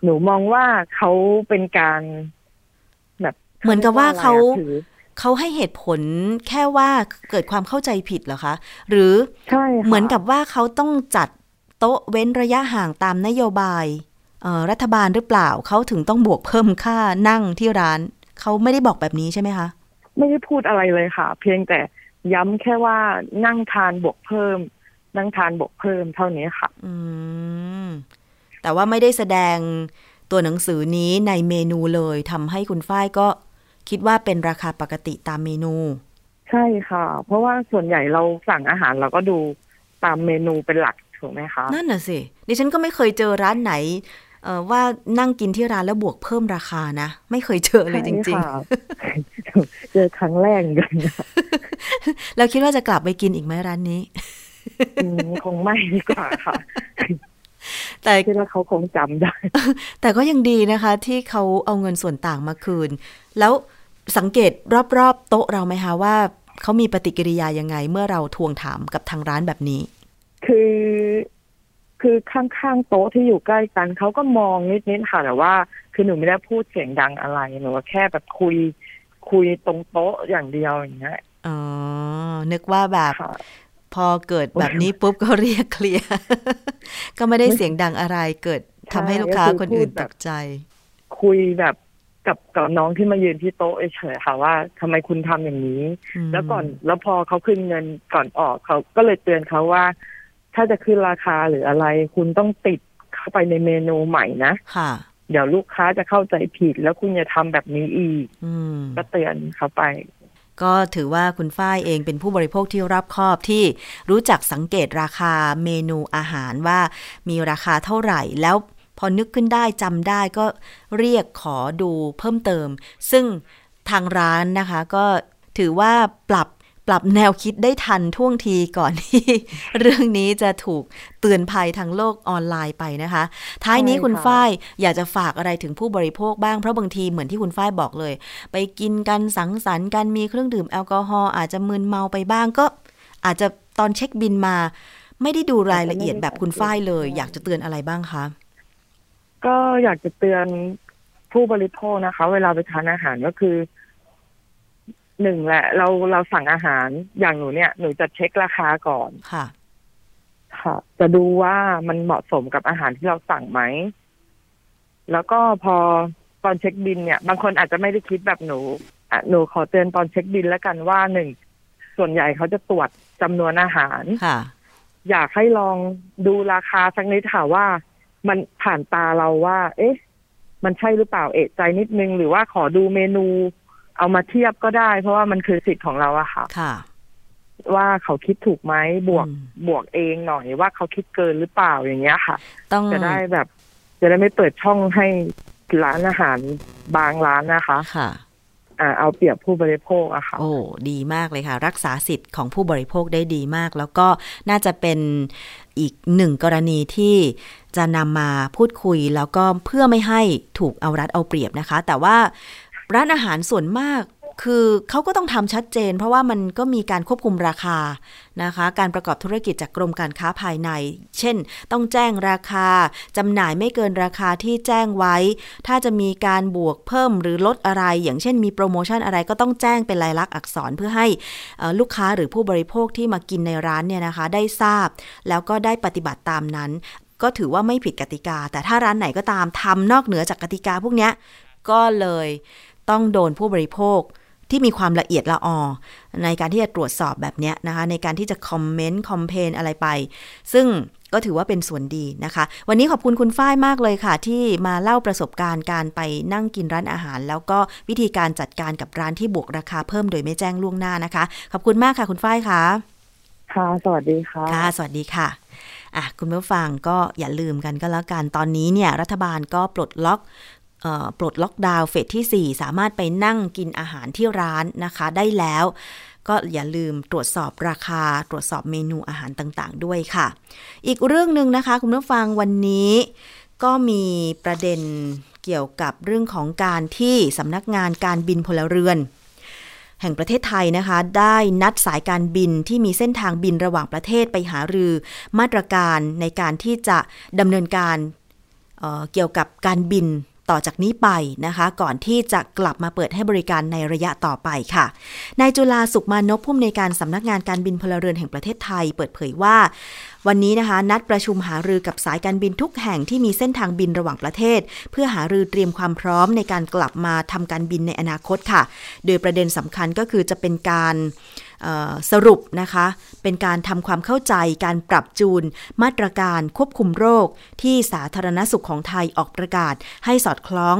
หนูมองว่าเขาเป็นการ แบบเหมือนกับว่าเขาถือ เขาให้เหตุผลแค่ว่าเกิดความเข้าใจผิดเหรอคะ หรือใช่ค่ะเหมือนกับว่าเขาต้องจัดโต๊ะเว้นระยะห่างตามนโยบายเอ่อรัฐบาลหรือเปล่าเขาถึงต้องบวกเพิ่มค่านั่งที่ร้าน เขาไม่ได้บอกแบบนี้ใช่ไหมคะ ไม่ได้พูดอะไรเลยค่ะ เพียงแต่ย้ำแค่ว่านั่งทานบวกเพิ่ม นั่งทานบวกเพิ่มเท่านี้ค่ะ อืมแต่ว่าไม่ได้แสดงตัวหนังสือนี้ในเมนูเลยทำให้คุณฝ้ายก็ คิดว่าเป็นราคาปกติตามเมนู ใช่ค่ะ เพราะว่าส่วนใหญ่เราสั่งอาหารเราก็ดูตามเมนูเป็นหลักถูกไหมคะ นั่นน่ะสิดิฉันก็ไม่เคยเจอร้านไหนเออว่านั่งกินที่ร้านแล้วบวกเพิ่มราคานะ ไม่เคยเจอเลยจริงใช่ค่ะเจอครั้งแรกเหมือนกันนะๆแล้วคิดว่าจะกลับไปกินอีกไหมร้านนี้อืมคงไม่ดีกว่าค่ะ แต่คิดว่าเขาคงจำได้ แต่ก็ยังดีนะคะ ที่เขาเอาเงินส่วนต่างมาคืน แล้ว สังเกตรอบๆ โต๊ะเราไหมคะว่าเขามีปฏิกิริยายังไงเมื่อเราทวงถามกับทางร้านแบบนี้ คือคือข้างๆโต๊ะที่อยู่ใกล้กันเขาก็มองนิดๆค่ะแต่ว่า คือหนูไม่ได้พูดเสียงดังอะไรหนูก็แค่แบบคุย คุยตรงโต๊ะอย่างเดียวอย่างเงี้ยอ๋อนึกว่าแบบค่ะพอเกิดแบบนี้ปุ๊บก็เรียกเคลียร์ก็ไม่ได้เสียงดังอะไรเกิดทำให้ลูกค้าคนอื่นตกใจ คุยแบบ กับกับน้องที่มายืนที่โต๊ะเฉยๆค่ะว่าทำไมคุณทำอย่างนี้อืมแล้วก่อนแล้วพอเขาขึ้นเงินก่อนออกเขาก็เลยเตือนเขาว่า ถ้าจะขึ้นราคาหรืออะไร คุณต้องติดเข้าไปในเมนูใหม่นะค่ะ เดี๋ยวลูกค้าจะเข้าใจผิด แล้วคุณจะทำแบบนี้อีกอืมก็เตือนเขาไป ก็ถือว่าคุณฝ้ายเองเป็นผู้บริโภคที่รอบคอบที่รู้จักสังเกตราคาเมนูอาหารว่ามีราคาเท่าไหร่แล้ว พอนึกขึ้นได้จำได้ก็เรียกขอดูเพิ่มเติม ซึ่งทางร้านนะคะก็ถือว่าปรับปรับแนวคิดได้ทันท่วงทีก่อนที่ เรื่องนี้จะถูกเตือนภัยทางโลกออนไลน์ไปนะคะ ท้ายนี้ใช่คุณค่ะฝ้ายอยากจะฝากอะไรถึงผู้บริโภคบ้าง เพราะบางทีเหมือนที่คุณฝ้ายบอกเลย ไปกินกันสังสรรค์กันมีเครื่องดื่มแอลกอฮอล์อาจจะมึนเมาไปบ้างก็ อาจจะตอนเช็คบินมา ไม่ได้ดูรายละเอียดแบบคุณฝ้ายเลย อยากจะเตือนอะไรบ้างคะ ก็อยากจะเตือนผู้บริโภคนะคะ เวลาไปทานอาหารก็คือหนึ่งแหละ เราเราสั่งอาหารอย่างหนูเนี่ยหนูจะเช็คราคาก่อนค่ะ ค่ะ จะดูว่ามันเหมาะสมกับอาหารที่เราสั่งไหม แล้วก็พอตอนเช็คบินเนี่ย บางคนอาจจะไม่ได้คิดแบบหนูอะหนูขอเตือนตอนเช็คบินแล้วกันว่าหนึ่งส่วนใหญ่เขาจะตรวจจำนวนอาหารค่ะ อยากให้ลองดูราคาสักนิดค่ะว่า มันผ่านตาเราว่า เอ๊ะ มันใช่หรือเปล่าเอะใจนิดนึง หรือว่าขอดูเมนู เอามาเทียบก็ได้ เพราะว่ามันคือสิทธิ์ของเราอะค่ะ ค่ะ ว่าเขาคิดถูกไหมบวกอืมบวกเองหน่อยว่าเขาคิดเกินหรือเปล่าอย่างเงี้ยค่ะ ต้องจะได้แบบ จะได้ไม่เปิดช่องให้ร้านอาหารบางร้านนะคะ ค่ะอ่าเอาเปรียบผู้บริโภคอะค่ะ โอ้ ดีมากเลยค่ะ รักษาสิทธิ์ของผู้บริโภคได้ดีมาก แล้วก็น่าจะเป็นอีกหนึ่งกรณีที่ จะนำมาพูดคุยแล้วก็เพื่อไม่ให้ถูกเอารัดเอาเปรียบนะคะ แต่ว่าร้านอาหารส่วนมากคือเขาก็ต้องทำชัดเจน เพราะว่ามันก็มีการควบคุมราคานะคะ การประกอบธุรกิจจากกรมการค้าภายใน เช่น ต้องแจ้งราคาจำหน่ายไม่เกินราคาที่แจ้งไว้ ถ้าจะมีการบวกเพิ่มหรือลดอะไร อย่างเช่นมีโปรโมชั่นอะไรก็ต้องแจ้งเป็นลายลักษณ์อักษรเพื่อให้ลูกค้าหรือผู้บริโภคที่มากินในร้านเนี่ยนะคะ ได้ทราบ แล้วก็ได้ปฏิบัติตามนั้น ก็ถือว่าไม่ผิดกติกา แต่ถ้าร้านไหนก็ตามทำนอกเหนือจากกติกาพวกเนี้ยก็เลยต้องโดนผู้บริโภคที่มีความละเอียดละออในการที่จะตรวจสอบแบบเนี้ยนะคะ ในการที่จะคอมเมนต์คอมเพนอะไรไป ซึ่งก็ถือว่าเป็นส่วนดีนะคะ วันนี้ขอบคุณคุณฝ้ายมากเลยค่ะ ที่มาเล่าประสบการณ์การไปนั่งกินร้านอาหาร แล้วก็วิธีการจัดการกับร้านที่บวกราคาเพิ่มโดยไม่แจ้งล่วงหน้านะคะ ขอบคุณมากค่ะคุณฝ้ายค่ะ ค่ะ สวัสดีค่ะ ค่ะ สวัสดีค่ะ อะคุณผู้ฟังก็อย่าลืมกันก็แล้วกัน ตอนนี้เนี่ยรัฐบาลก็ปลดล็อกปลดล็อกดาวน์เฟสที่ 4 สามารถไปนั่งกินอาหารที่ร้านนะคะได้แล้ว ก็อย่าลืมตรวจสอบราคาตรวจสอบเมนูอาหารต่างๆ ด้วยค่ะ อีกเรื่องหนึ่งนะคะ คุณผู้ฟังวันนี้ก็มีประเด็นเกี่ยวกับเรื่องของการที่สำนักงานการบินพลเรือน แห่งประเทศไทยนะคะ ได้นัดสายการบินที่มีเส้นทางบินระหว่างประเทศไปหารือ มาตรการในการที่จะดำเนินการเออเกี่ยวกับการบินต่อจากนี้ไปนะคะ ก่อนที่จะกลับมาเปิดให้บริการในระยะต่อไปค่ะนายจุลาสุขมานพผู้อำนวยการสำนักงานการบินพลเรือนแห่งประเทศไทย เปิดเผยว่า วันนี้นะคะ นัดประชุมหารือกับสายการบินทุกแห่งที่มีเส้นทางบินระหว่างประเทศ เพื่อหารือเตรียมความพร้อมในการกลับมาทำการบินในอนาคตค่ะ โดยประเด็นสำคัญก็คือจะเป็นการสรุปนะคะ เป็นการทำความเข้าใจการปรับจูน มาตรการควบคุมโรค ที่สาธารณสุขของไทยออกประกาศ ให้สอดคล้อง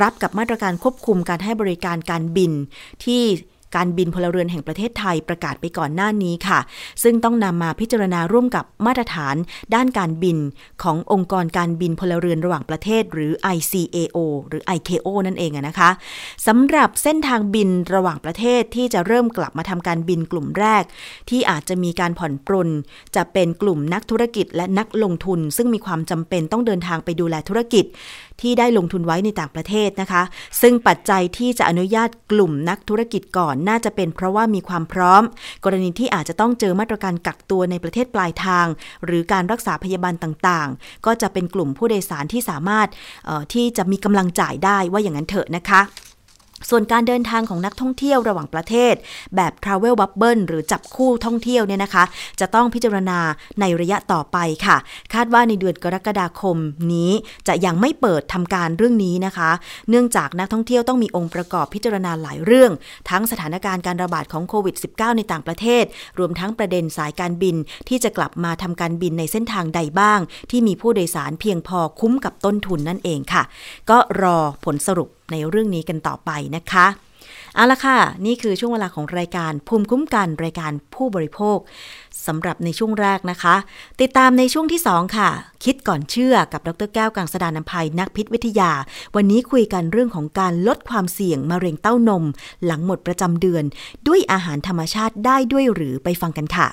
รับกับมาตรการควบคุมการให้บริการการบิน ที่ การบินพลเรือนแห่งประเทศไทยประกาศไปก่อนหน้านี้ค่ะ ซึ่งต้องนำมาพิจารณาร่วมกับมาตรฐาน ด้านการบินขององค์กรการบินพลเรือนระหว่างประเทศ หรือ ICAO หรือ ICAO นั่นเองนะคะสำหรับเส้นทางบินระหว่างประเทศที่จะเริ่มกลับมาทำการบินกลุ่มแรก ที่อาจจะมีการผ่อนปรนจะเป็นกลุ่มนักธุรกิจและนักลงทุน ซึ่งมีความจำเป็นต้องเดินทางไปดูแลธุรกิจ ที่ได้ลงทุนไว้ในต่างประเทศนะคะ ซึ่งปัจจัยที่จะอนุญาตกลุ่มนักธุรกิจก่อนน่าจะเป็นเพราะว่ามีความพร้อม กรณีที่อาจจะต้องเจอมาตรการกักตัวในประเทศปลายทาง หรือการรักษาพยาบาลต่างๆ ก็จะเป็นกลุ่มผู้โดยสารที่สามารถที่จะมีกำลังจ่ายได้ว่าอย่างนั้นเถอะนะคะ ส่วนการเดินทางของนักท่องเที่ยวระหว่างประเทศ แบบ Travel Bubble หรือจับคู่ท่องเที่ยวเนี่ยนะคะ จะต้องพิจารณาในระยะต่อไปค่ะ คาดว่าในเดือนกรกฎาคมนี้จะยังไม่เปิดทำการเรื่องนี้นะคะ เนื่องจากนักท่องเที่ยวต้องมีองค์ประกอบพิจารณาหลายเรื่อง ทั้งสถานการณ์การระบาดของโควิด -19 ในต่างประเทศ รวมทั้งประเด็นสายการบินที่จะกลับมาทำการบินในเส้นทางใดบ้าง ที่มีผู้โดยสารเพียงพอคุ้มกับต้นทุนนั่นเองค่ะ ก็รอผลสรุป ในเรื่องนี้กันต่อไปนะคะเอาละค่ะ นี่คือช่วงเวลาของรายการภูมิคุ้มกันรายการผู้บริโภคสำหรับในช่วงแรกนะคะ ติดตามในช่วงที่ 2 ค่ะ คิดก่อนเชื่อกับดรแก้วกังสดานนภัยนักพิษวิทยา วันนี้คุยกันเรื่องของการลดความเสี่ยงมะเร็งเต้านม หลังหมดประจำเดือน ด้วยอาหารธรรมชาติได้ด้วยหรือไปฟังกันค่ะ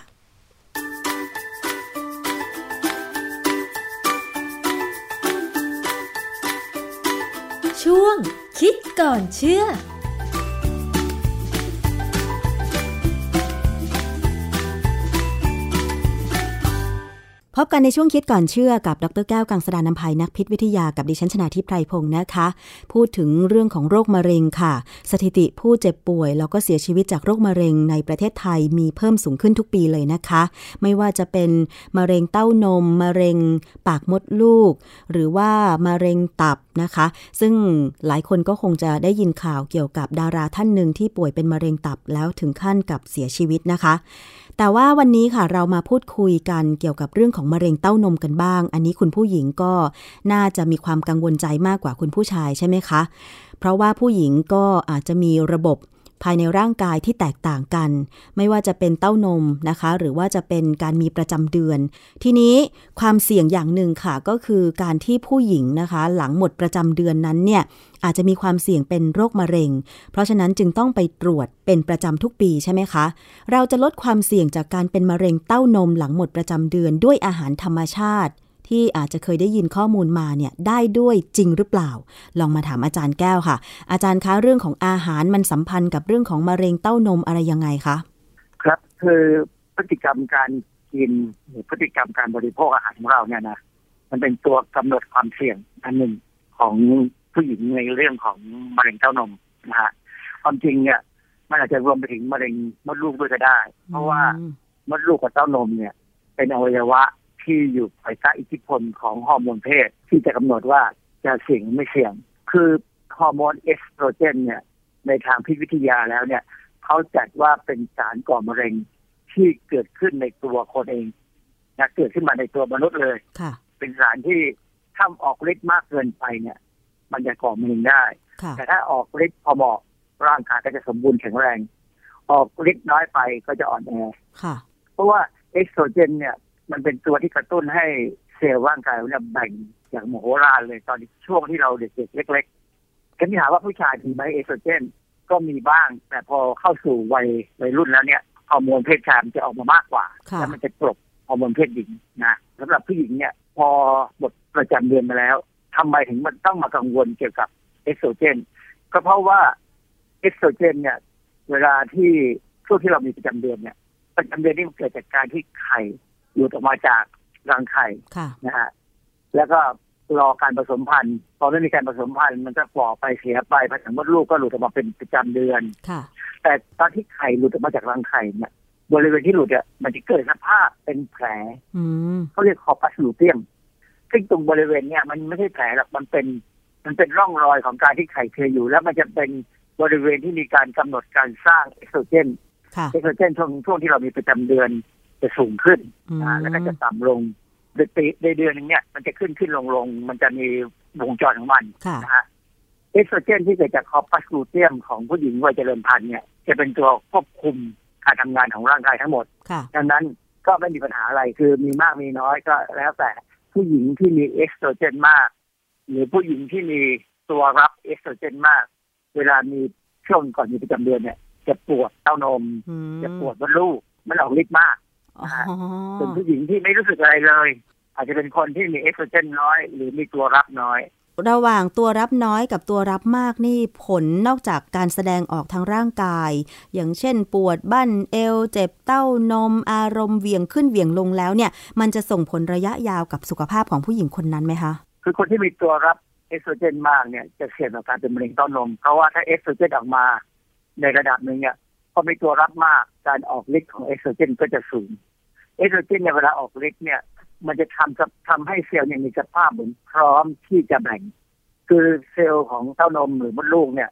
ช่วงคิดก่อนเชื่อ พบกันในช่วงคิดก่อนเชื่อกับดรแก้วกังสดานนภัยนักพิษวิทยากับดิฉันชนาทิพไพรพงศ์นะคะ พูดถึงเรื่องของโรคมะเร็งค่ะ สถิติผู้เจ็บป่วย แล้วก็เสียชีวิตจากโรคมะเร็งในประเทศไทยมีเพิ่มสูงขึ้นทุกปีเลยนะคะ ไม่ว่าจะเป็นมะเร็งเต้านม มะเร็งปากมดลูก หรือว่ามะเร็งตับนะคะ ซึ่งหลายคนก็คงจะได้ยินข่าวเกี่ยวกับดาราท่านหนึ่งที่ป่วยเป็นมะเร็งตับแล้วถึงขั้นกับเสียชีวิตนะคะ แต่ว่าวันนี้ค่ะเรามาพูดคุยกันเกี่ยวกับเรื่องของมะเร็งเต้านมกันบ้าง อันนี้คุณผู้หญิงก็น่าจะมีความกังวลใจมากกว่าคุณผู้ชายใช่ไหมคะ เพราะว่าผู้หญิงก็อาจจะมีระบบ ภายในร่างกายที่แตกต่างกัน ไม่ว่าจะเป็นเต้านมนะคะ หรือว่าจะเป็นการมีประจำเดือน ทีนี้ความเสี่ยงอย่างหนึ่งค่ะ ก็คือการที่ผู้หญิงนะคะ หลังหมดประจำเดือนนั้นเนี่ยอาจจะมีความเสี่ยงเป็นโรคมะเร็ง เพราะฉะนั้นจึงต้องไปตรวจเป็นประจำทุกปีใช่ไหมคะ เราจะลดความเสี่ยงจากการเป็นมะเร็งเต้านมหลังหมดประจำเดือนด้วยอาหารธรรมชาติ ที่อาจจะเคยได้ยินข้อมูลมาเนี่ยได้ด้วยจริงหรือเปล่า ลองมาถามอาจารย์แก้วค่ะ อาจารย์คะเรื่องของอาหารมันสัมพันธ์กับเรื่องของมะเร็งเต้านมอะไรยังไงคะครับคือพฤติกรรมการกินหรือพฤติกรรมการบริโภคอาหารของเราเนี่ยนะมันเป็นตัวกำหนดความเสี่ยงอันหนึ่งของผู้หญิงในเรื่องของมะเร็งเต้านมนะฮะความจริงเนี่ยมันอาจจะรวมไปถึงมะเร็งมดลูกด้วยก็ได้ เพราะว่ามดลูกกับเต้านมเนี่ย เป็นอวัยวะ ที่อยู่ภายใต้อิทธิพลของฮอร์โมนเพศ ที่จะกำหนดว่าจะเสี่ยงไม่เสี่ยง คือฮอร์โมนเอสโตรเจนเนี่ยในทางพิษวิทยาแล้วเนี่ยเขาจัดว่าเป็นสารก่อมะเร็งที่เกิดขึ้นในตัวคนเองนะเกิดขึ้นมาในตัวมนุษย์เลยเป็นสารที่ถ้าออกฤทธิ์มากเกินไปเนี่ย มันจะก่อมะเร็งได้ แต่ถ้าออกฤทธิ์พอเหมาะร่างกายก็จะสมบูรณ์แข็งแรง ออกฤทธิ์น้อยไปก็จะอ่อนแอเพราะว่าเอสโตรเจนเนี่ย มันเป็นตัวที่กระตุ้นให้เซลล์ร่างกายเราเนี่ยแบ่งอย่างมโหฬารเลยตอนช่วงที่เราเด็กๆเล็กๆกันที่ถามว่าผู้ชายมีไหมเอสโตรเจนก็มีบ้าง แต่พอเข้าสู่วัยวัยรุ่นแล้วเนี่ยฮอร์โมนเพศชายมันจะออกมามากกว่าแล้วมันจะกลบฮอร์โมนเพศหญิงนะสำหรับผู้หญิงเนี่ย พอหมดประจำเดือนมาแล้วทำไมถึงมันต้องมากังวลเกี่ยวกับเอสโตรเจน ก็เพราะว่าเอสโตรเจน เนี่ย เวลาที่ช่วงที่เรามีประจำเดือนเนี่ยประจำเดือนนี่มันเกิดจากการที่ไข่ หลุดออกมาจากรังไข่นะฮะแล้วก็รอการผสมพันธุ์พอไม่มีการผสมพันธุ์มันก็ฝ่อไปเสียไปผสมมดลูกก็หลุดออกมาเป็นประจำเดือนแต่ตอนที่ไข่หลุดออกมาจากรังไข่เนี่ยบริเวณที่หลุดเนี่ยมันจะเกิดสภาพเป็นแผลเขาเรียกคอปัสลูเตียมซึ่งตรงบริเวณเนี่ยมันไม่ใช่แผลหรอกมันเป็น มันเป็นร่องรอยของการที่ไข่เคยอยู่ แล้วมันจะเป็นบริเวณที่มีการกำหนดการสร้างเอสโตรเจนเอสโตรเจนช่วงช่วงที่เรามีประจำเดือน จะสูงขึ้นนะแล้วก็จะต่ำลงในปีในเดือนนึงเนี่ยมันจะขึ้นขึ้นลงลงมันจะมีวงจรของมันนะฮะเอสโตรเจนที่เกิดจากคอปัสลูเตียมของผู้หญิงวัยเจริญพันธุ์เนี่ย จะเป็นตัวควบคุมการทำงานของร่างกายทั้งหมดค่ะดังนั้นก็ไม่มีปัญหาอะไรคือมีมากมีน้อยก็แล้วแต่ผู้หญิงที่มีเอสโตรเจนมาก หรือผู้หญิงที่มีตัวรับเอสโตรเจนมาก เวลามีช่วงก่อนมีประจำเดือนเนี่ย จะปวดเต้านมอืมจะปวดมดลูกมันออกฤทธิ์มาก อ๋อส่วนผู้หญิงที่ไม่รู้สึกอะไรเลย อาจจะเป็นคนที่มีเอสโตรเจนน้อย หรือมีตัวรับน้อย ระหว่างตัวรับน้อยกับตัวรับมากนี่ผลนอกจากการแสดงออกทางร่างกาย อย่างเช่นปวดบั้นเอว เจ็บเต้านม อารมณ์เหวี่ยงขึ้นเหวี่ยงลงแล้วเนี่ย มันจะส่งผลระยะยาวกับสุขภาพของผู้หญิงคนนั้นไหมคะ คือคนที่มีตัวรับเอสโตรเจนมากเนี่ยจะเสี่ยงต่อการเป็นมะเร็งเต้านม เพราะว่าถ้าเอสโตรเจนออกมา ในระดับหนึ่งเนี่ยพ อมีตัวรับมากการออกฤทธิ์ของเอสโตรเจนก็จะสูง เอสโตรเจนเนี่ยเวลาออกฤทธิ์เนี่ย มันจะทำกับทำให้เซลล์เนี่ยมีสภาพเหมือนพร้อมที่จะแบ่ง คือเซลล์ของเต้านมหรือมดลูกเนี่ย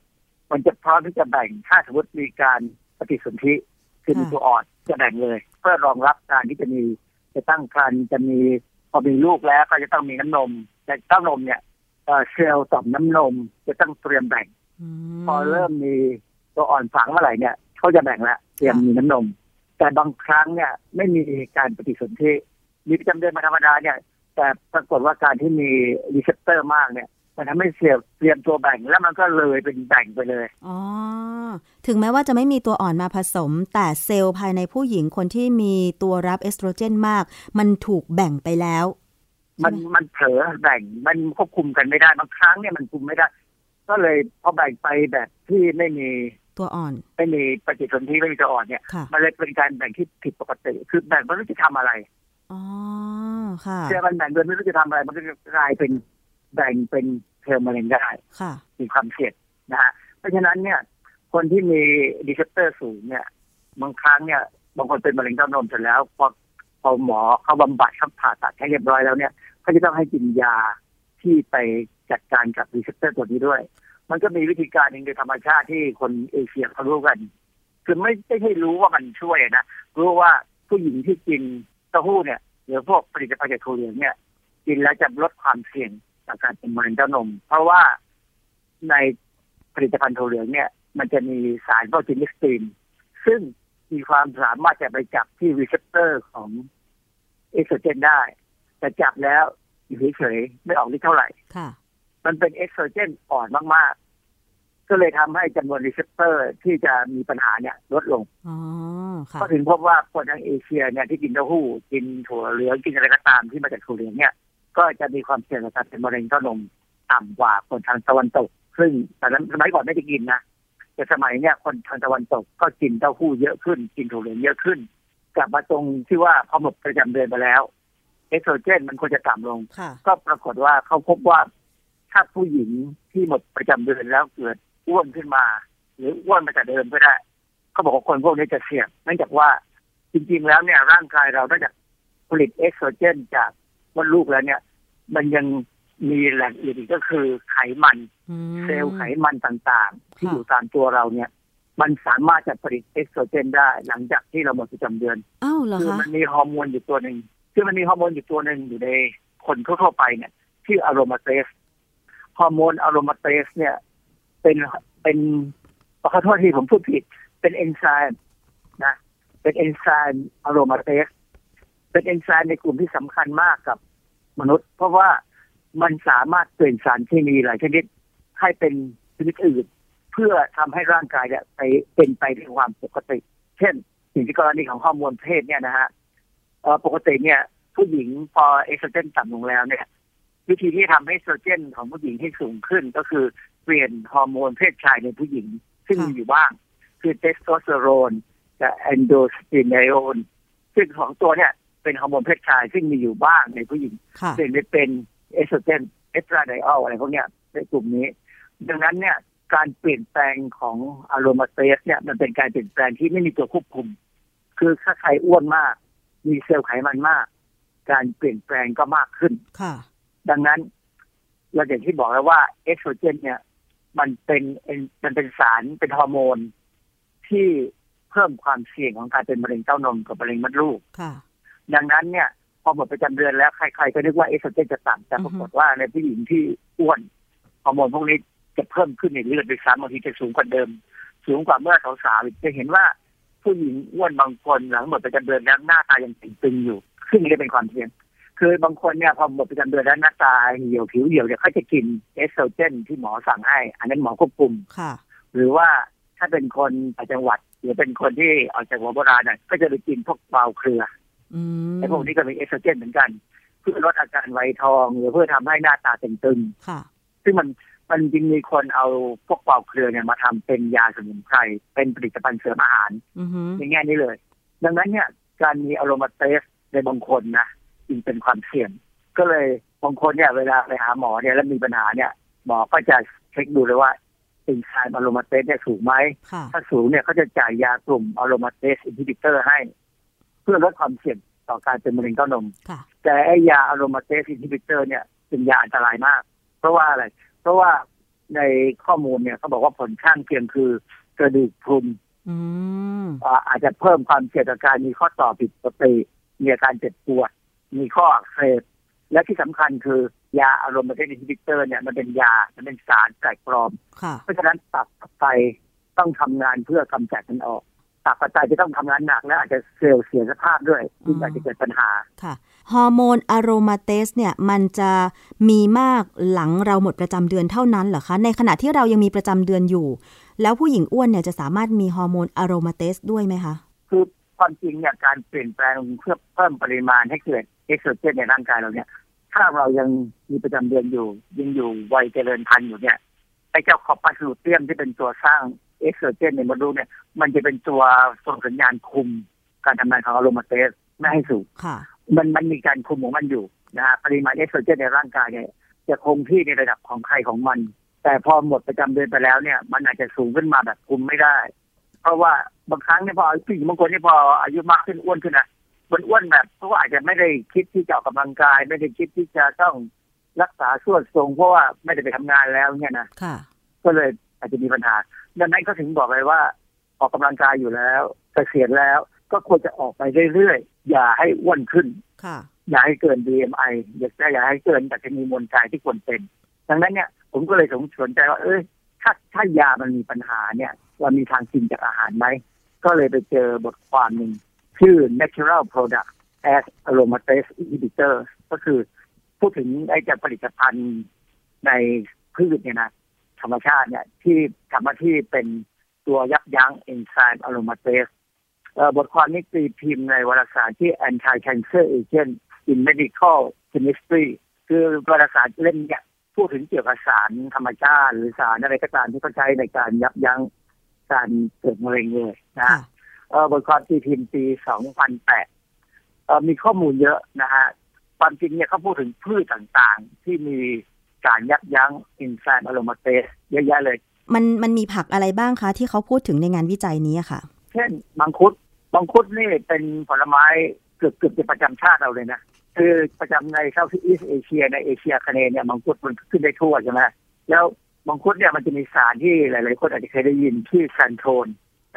มันจะพร้อมที่จะแบ่งถ้าสมมติมีการปฏิสนธิคือมีตัวอ่อนจะแบ่งเลย เพื่อรองรับการที่จะมีจะตั้งครรภ์จะมีพอมีลูกแล้วก็จะต้องมีน้ำนมแต่เต้านมเนี่ยเอ่อเซลล์ต่อมน้ำนมจะต้องเตรียมแบ่ง พอเริ่มมีตัวอ่อนฝังเมื่อไหร่เนี่ย เขาจะแบ่งแล้วเตรียมมีน้ำนม แต่บางครั้งเนี่ยไม่มีการปฏิสนธิมีประจำเดือนมาธรรมดาเนี่ย แต่ปรากฏว่าการที่มี receptor มากเนี่ยมันทำให้เซลล์เตรียมตัวแบ่งแล้วมันก็เลยเป็นแบ่งไปเลย อ๋อ ถึงแม้ว่าจะไม่มีตัวอ่อนมาผสม แต่เซลล์ภายในผู้หญิงคนที่มีตัวรับเอสโตรเจนมาก มันถูกแบ่งไปแล้ว มันมันเผลอแบ่งมันควบคุมกันไม่ได้บางครั้งเนี่ยมันคุมไม่ได้ ก็เลยพอแบ่งไปแบบที่ไม่มี ตัวอ่อน ไม่มีปฏิสนธิไม่มีตัวอ่อนเนี่ยค่ะมันเลยเป็นการแบ่งที่ผิดปกติ คือแบ่งไม่รู้จะทำอะไรอ๋อค่ะเชื่อมันแบ่งโดยไม่รู้จะทำอะไร มันก็จะกลายเป็นแบ่งเป็นเซลล์มะเร็งได้ค่ะ มีความเสี่ยงนะฮะเพราะฉะนั้นเนี่ย คนที่มี receptor สูงเนี่ยบางครั้งเนี่ยบางคนเป็นมะเร็งเต้านมเสร็จแล้วพอพอหมอเขาบำบัดเขาผ่าตัดให้เรียบร้อยแล้วเนี่ยเขาจะต้องให้กินยาที่ไปจัดการกับ receptor ตัวนี้ด้วย มันก็มีวิธีการหนึ่งโดยธรรมชาติที่คนเอเชียเขารู้กัน คือไม่ไม่ใช่รู้ว่ามันช่วยนะ รู้ว่าผู้หญิงที่กินเต้าหู้เนี่ยหรือพวกผลิตภัณฑ์จากถั่วเหลืองเนี่ย กินแล้วจะลดความเสี่ยงต่อการเป็นมะเร็งเต้านม เพราะว่าในผลิตภัณฑ์ถั่วเหลืองเนี่ย มันจะมีสารโปรตีน genistein ซึ่งมีความสามารถจะไปจับที่ receptor ของเอสโตรเจนได้ แต่จับแล้วอยู่เฉยๆไม่ออกฤทธิ์เท่าไหร่ค่ะ มันเป็นเอสโตรเจนอ่อนมาก ๆ ก็เลยทำให้จำนวน receptor ที่จะมีปัญหาเนี่ยลดลงอ๋อค่ะก็ถึงพบว่าคนทางเอเชียเนี่ยที่กินเต้าหู้กินถั่วเหลืองกินอะไรก็ตามที่มาจากถั่วเหลืองเนี่ย ก็จะมีความเสี่ยงต่อการเป็นมะเร็งเต้านมต่ำกว่าคนทางตะวันตก ซึ่งแต่นั้นสมัยก่อนไม่ได้กินนะแต่สมัยเนี่ยคนทางตะวันตกก็กินเต้าหู้เยอะขึ้น กินถั่วเหลืองเยอะขึ้น กลับมาตรงที่ว่าพอหมดประจำเดือนไปแล้วเอสโตรเจนมันควรจะต่ำลงค่ะก็ปรากฏว่าเขาพบว่า ถ้าผู้หญิงที่หมดประจำเดือนแล้วเกิดอ้วนขึ้นมา หรืออ้วนมาจากเดิมก็ได้เขาบอกว่าคนพวกนี้จะเสี่ยงเนื่องจากว่าจริงๆแล้วเนี่ยร่างกายเรานอกจากผลิตเอสโตรเจนจากมดลูกแล้วเนี่ย มันยังมีแหล่งอื่นอีกก็คือไขมันอืมเซลล์ไขมันต่างๆ ที่ค่ะอยู่ตามตัวเราเนี่ย มันสามารถจะผลิตเอสโตรเจนได้หลังจากที่เราหมดประจำเดือนอ้าวเหรอคือคะมันมีฮอร์โมนอยู่ตัวหนึ่งคือมันมีฮอร์โมนอยู่ตัวหนึ่งอยู่ในคนทั่วๆไปเนี่ยชื่อ aromatase ฮอร์โมน aromatase เนี่ย เป็นเป็นขอโทษที่ผมพูดผิด เป็นเอนไซม์นะ เป็นเอนไซม์ aromatase เป็นเอนไซม์ในกลุ่มที่สำคัญมากกับมนุษย์ เพราะว่ามันสามารถเปลี่ยนสารเคมีหลายชนิดให้เป็นชนิดอื่น เพื่อทำให้ร่างกายเนี่ยไปเป็นไปด้วยความปกติ เช่นอย่างที่กรณีของฮอร์โมนเพศเนี่ยนะฮะปกติเนี่ย ผู้หญิงพอเอสโตรเจนต่ำลงแล้วเนี่ย วิธีที่ทำให้เอสโตรเจนของผู้หญิงให้สูงขึ้นก็คือเปลี่ยนฮอร์โมนเพศชายในผู้หญิง ซึ่งมีอยู่บ้าง คือเทสโทสเตอโรนกับ androstenedione ซึ่งสองตัวเนี่ยเป็นฮอร์โมนเพศชายซึ่งมีอยู่บ้างในผู้หญิงค่ะเปลี่ยนไปเป็นเอสโตรเจน estradiol อะไรพวกเนี้ยในกลุ่มนี้ ดังนั้นเนี่ยการเปลี่ยนแปลงของ aromatase เนี่ยมันเป็นการเปลี่ยนแปลงที่ไม่มีตัวควบคุม คือถ้าใครอ้วนมาก มีเซลล์ไขมันมาก การเปลี่ยนแปลงก็มากขึ้นค่ะ ดังนั้นเราอย่างที่บอกแล้วว่าเอสโตรเจน เนี่ย มันเป็นมันเป็นสารเป็นฮอร์โมน ที่เพิ่มความเสี่ยงของการเป็นมะเร็งเต้านมกับมะเร็งมดลูกค่ะดังนั้นเนี่ยพอหมดประจำเดือนแล้วใครๆก็นึกว่าเอสโตรเจนจะต่ำแต่อืปอฮึรากฏว่าในผู้หญิงที่อ้วนฮอร์โมนพวกนี้จะเพิ่มขึ้นในเลือดด้วยซ้ำบางทีจะสูงกว่าเดิม สูงกว่าเมื่อสาวๆอีกจะเห็นว่าผู้หญิงอ้วนบางคนหลังหมดประจำเดือนแล้วหน้าตายังตึงๆอยู่ซึ่งนี่เป็นความเทียง คือบางคนเนี่ยพอหมดประจำเดือนแล้วหน้าตาเหี่ยวผิวเหี่ยวเนี่ยเขาจะกินเอสโตรเจนที่หมอสั่งให้ อันนั้นหมอควบคุมค่ะ หรือว่าถ้าเป็นคนต่างจังหวัด หรือเป็นคนที่ออกจากหัวโบราณน่ะก็จะไปกินพวกเบาเครืออืมไอ้พวกนี้ก็มีเอสโตรเจนเหมือนกัน เพื่อลดอาการไวทอง หรือเพื่อทำให้หน้าตาตึงค่ะๆซึ่งมันมันจริงมีคนเอาพวกเบาเครือเนี่ยมาทำเป็นยาสมุนไพรเป็นผลิตภัณฑ์เสริมอาหารอือหือในแง่นี้เลย ดังนั้นเนี่ยการมีอารมาเตสในบางคนนะ จึงเป็นความเสี่ยง ก็เลยบางคนเนี่ยเวลาไปหาหมอเนี่ยแล้วมีปัญหาเนี่ยหมอก็จะเช็คดูเลยว่าเอนไซม์ aromatase เนี่ยสูงไหมค่ะถ้าสูงเนี่ยเขาจะจ่ายยากลุ่ม aromatase inhibitor ให้ เพื่อลดความเสี่ยงต่อการเป็นมะเร็งเต้านมค่ะแต่ไอ้ยา aromatase inhibitor เนี่ยเป็นยาอันตรายมาก เพราะว่าอะไร เพราะว่าในข้อมูลเนี่ยเขาบอกว่าผลข้างเคียงคือกระดูกพรุนอืมอ่าอาจจะเพิ่มความเสี่ยงต่อการมีข้อต่อผิดปกติมีอาการเจ็บปวด มีข้ออักเสบและที่สำคัญคือยา aromatase inhibitor เนี่ยมันเป็นยา มันเป็นสารแปลกปลอมค่ะเพราะฉะนั้นตับกับไตต้องทำงานเพื่อกำจัดมันออก ตับกับไตจะต้องทำงานหนักและอาจจะเซลล์เสียสภาพด้วยซึ่งอาจจะเกิดปัญหาค่ะฮอร์โมน aromatase เนี่ยมันจะมีมากหลังเราหมดประจำเดือนเท่านั้นเหรอคะ ในขณะที่เรายังมีประจำเดือนอยู่ แล้วผู้หญิงอ้วนเนี่ยจะสามารถมีฮอร์โมน aromatase ด้วยไหมคะ คือความจริงเนี่ยการเปลี่ยนแปลงเพื่อเพิ่มปริมาณให้เกิด เอสโตรเจนในร่างกายเราเนี่ย ถ้าเรายังมีประจำเดือนอยู่ ยังอยู่วัยเจริญพันธุ์อยู่เนี่ยไอ้เจ้า corpus luteum ที่เป็นตัวสร้างเอสโตรเจนในมดลูกเนี่ย มันจะเป็นตัวส่งสัญญาณคุม การทำงานของ aromatase ไม่ให้สูงค่ะมันมันมีการคุมของมันอยู่นะฮะปริมาณเอสโตรเจนในร่างกายเนี่ยจะคงที่ในระดับของใครของมัน แต่พอหมดประจำเดือนไปแล้วเนี่ย มันอาจจะสูงขึ้นมาแบบคุมไม่ได้ เพราะว่าบางครั้งเนี่ยพอผู้หญิงบางคนเนี่ยพออายุมากขึ้นอ้วนขึ้นนะ มันอ้วนแบบเพราะว่าอาจจะไม่ได้คิดที่จะออกกำลังกาย ไม่ได้คิดที่จะต้องรักษาส่วนทรง เพราะว่าไม่ได้ไปทำงานแล้วเนี่ยนะค่ะ ก็เลยอาจจะมีปัญหาดังนั้นก็ถึงบอกเลยว่า ออกกำลังกายอยู่แล้วเกษียณแล้วก็ควรจะออกไปเรื่อยๆอย่าให้อ้วนขึ้นค่ะอย่าให้เกิน BMI อย่าอย่าให้เกินแต่จะมีมวลกายที่ควรเป็น ดังนั้นเนี่ย ผมก็เลยสนใจว่า เอ้ยถ้าถ้ายามันมีปัญหาเนี่ยเรามีทางกินจากอาหารไหมก็เลยไปเจอบทความหนึ่ง ชื่อ Natural Product as Aromatase Inhibitor ก็คือพูดถึงไอ้เจะผลิตภัณฑ์ในพืชเนี่ยนะธรรมชาติเนี่ยที่ทำหน้าที่เป็นตัวยับยั้งเอนไซม์อะโรมาเตสบทความนี้ตีพิมพ์ในวารสารที่ Anti Cancer Agent in Medical Chemistry คือวารสารเล่มเนี่ยพูดถึงเกี่ยวกับสารธรรมชาติ หรือสารอะไรก็ตามที่เขาใช้ในการยับยั้งการเกิดมะเร็งเลยนะ บทความตีพิมพ์ปี 2008เอ่อมีข้อมูลเยอะนะฮะความจริงเนี่ยเขาพูดถึงพืชต่างๆ ที่มีการยับยั้งเอนไซม์อะโรมาเตสเยอะแยะเลย มันมันมีผักอะไรบ้างคะ ที่เขาพูดถึงในงานวิจัยนี้อะค่ะ เช่นมังคุดมังคุดนี่เป็นผลไม้เกือบเกือบจะประจำชาติเราเลยนะ คือประจำใน Southeast Asia ในเอเชียอาคเนย์เนี่ยมังคุดมันขึ้นได้ทั่วใช่ไหมแล้วมังคุดเนี่ยมันจะมีสารที่หลาย ๆ คนอาจจะเคยได้ยินชื่อ xanthone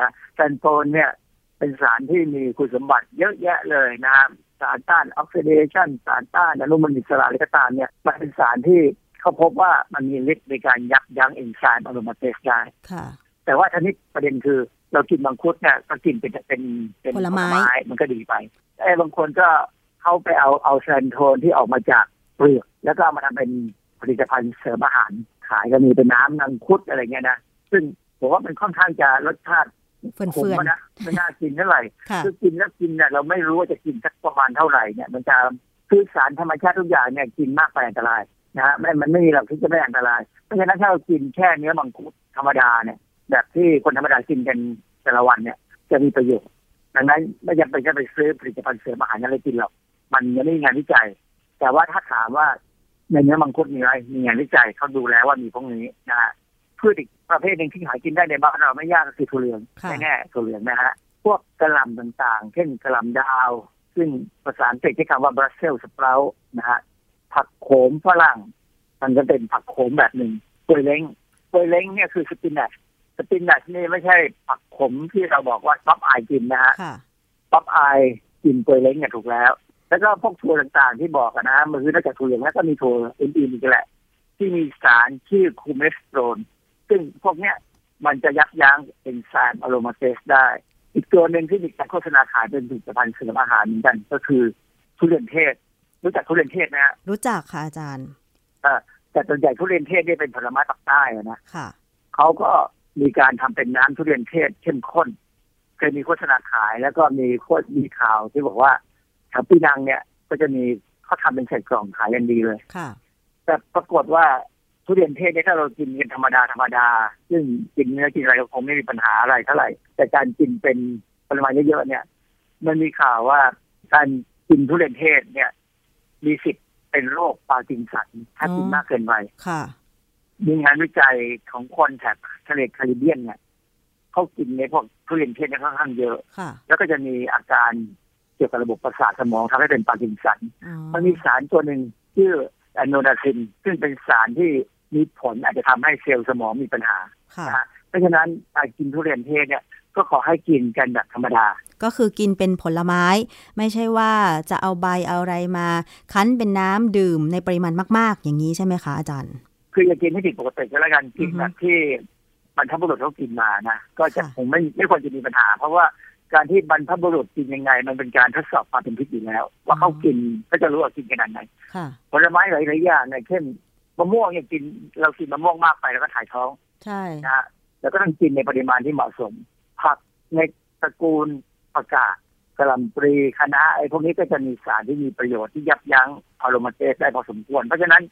นะ xanthone เนี่ย เป็นสารที่มีคุณสมบัติเยอะแยะเลยนะครับสารต้านออกซิเดชันสารต้านอนุมูลอิสระอะไรก็ตามเนี่ยมันเป็นสารที่เขาพบว่ามันมีฤทธิ์ในการยับยั้งเอนไซม์ aromatase ได้ค่ะแต่ว่าทีนี้ประเด็นคือเรากินมังคุดเนี่ยก็กินเป็นเป็นเป็นผลไม้มันก็ดีไปไอ้บางคนก็เข้าไปเอาเอาแซนโทนที่ออกมาจากเปลือกแล้วก็เอามาทำเป็นผลิตภัณฑ์เสริมอาหารขายก็มีเป็นน้ำนังคุดอะไรเงี้ยนะซึ่งผมว่ามันค่อนข้างจะรสชาติ เฟื่อนขเฟื่มอนอะนะไม่น่ากินเท่าไหร่ค่ะคือกินแล้วกินเนี่ยเราไม่รู้ว่าจะกินสักประมาณเท่าไหร่เนี่ย มันจะคือสารธรรมชาติทุกอย่างเนี่ยกินมากไปอันตรายนะฮะไม่มันไม่มีหรอกที่จะไม่อันตรายเพราะฉะนั้นถ้าเรากินแค่เนื้อมังคุดธรรมดาเนี่ย แบบที่คนธรรมดากินกันแต่ละวันเนี่ย จะมีประโยชน์ดังนั้นไม่จำเป็นจะไปซื้อผลิตภัณฑ์เสริมอาหารอะไรกินหรอกมันยังไม่มีงานวิจัย แต่ว่าถ้าถามว่าในเนื้อมังคุดมีอะไรมีงานวิจัยเขาดูแล้วว่ามีพวกนี้นะฮะ พืชอีกประเภทหนึ่งที่หากินได้ในบ้านเราไม่ยากก็คือถั่วเหลืองค่ะแน่ๆถั่วเหลืองนะฮะพวกกระหล่ำต่างๆ เช่นกระหล่ำดาว ซึ่งภาษาอังกฤษใช้คำว่า Brussels sprout นะฮะผักโขมฝรั่งมันก็เป็นผักโขมแบบหนึ่งปวยเล้งปวยเล้งเนี่ยคือ spinach spinach นี่ไม่ใช่ผักขมที่เราบอกว่าป๊อปอายกินนะฮะค่ะป๊อปอายกินกล้วยเล้งเนี่ยถูกแล้ว แล้วก็พวกถั่วต่างๆที่บอกอะนะมันคือนอกจากถั่วเหลืองแล้วก็มีถั่วอื่นๆอีกแหละ ที่มีสารชื่อ coumestrol ซึ่งพวกเนี้ยมันจะยับยั้งเอนไซม์ aromatase ได้ อีกตัวหนึ่งที่มีการโฆษณาขายเป็นผลิตภัณฑ์เสริมอาหารเหมือนกัน ก็คือทุเรียนเทศ รู้จักทุเรียนเทศนะฮะรู้จักค่ะอาจารย์เอ่อแต่ส่วนใหญ่ทุเรียนเทศเนี่ยเป็นผลไม้ปากใต้อะนะค่ะเขาก็มีการทำเป็นน้ำทุเรียนเทศเข้มข้นเคยมีโฆษณาขายแล้วก็มีโฆษมีข่าวที่บอกว่าแถวปีนังเนี่ยก็จะมีเขาทำเป็นใส่กล่องขายยันดีเลยค่ะ แต่ปรากฏว่า ทุเรียนเทศเนี่ยถ้าเรากินกันธรรมดาธรรมดา ซึ่งกินเนื้อกินอะไรก็คงไม่มีปัญหาอะไรเท่าไหร่ แต่การกินเป็นปริมาณเยอะๆเนี่ย มันมีข่าวว่าการกินทุเรียนเทศเนี่ย มีสิทธิ์เป็นโรคปาร์กินสันถ้ากินอ๋อมากเกินไปค่ะ มีงานวิจัยของคนแถบทะเลแคริบเบียนเนี่ยเขากินในพวกทุเรียนเทศเนี่ยค่อนข้างเยอะค่ะแล้วก็จะมีอาการเกี่ยวกับระบบประสาทสมองทำให้เป็นปาร์กินสันอ๋อมันมีสารตัวหนึ่งชื่ออะโนดาซิน ซึ่งเป็นสารที่ มีผลอาจจะทำให้เซลล์สมองมีปัญหาค่ะนะฮะเพราะฉะนั้นการกินทุเรียนเทศเนี่ยก็ขอให้กินกันแบบธรรมดา ก็คือกินเป็นผลไม้ ไม่ใช่ว่าจะเอาใบเอาอะไรมา คั้นเป็นน้ำดื่มในปริมาณมาก ๆ อย่างนี้ใช่ไหมคะอาจารย์ คืออย่ากินให้ผิดปกติก็แล้วกันกินอือฮึแบบที่บรรพบุรุษเขากินมานะก็จะค่ะคงไม่ไม่ควรจะมีปัญหา เพราะว่าการที่บรรพบุรุษกินยังไง มันเป็นการทดสอบความเป็นพิษอยู่แล้ว ว่าเขากินก็จะรู้ว่ากินขนาดไหนค่ะผลไม้หลายๆอย่างเนี่ยเช่น มะม่วงเนี่ยกินเรากินมะม่วงมากไปแล้วก็ถ่ายท้องใช่นะฮะแล้วก็ต้องกินในปริมาณที่เหมาะสม ผักในตระกูลผักกาดกระหล่ำปลีคะน้าไอ้พวกนี้ก็จะมีสารที่มีประโยชน์ที่ยับยั้งอะโรมาเตสได้พอสมควร เพราะฉะนั้น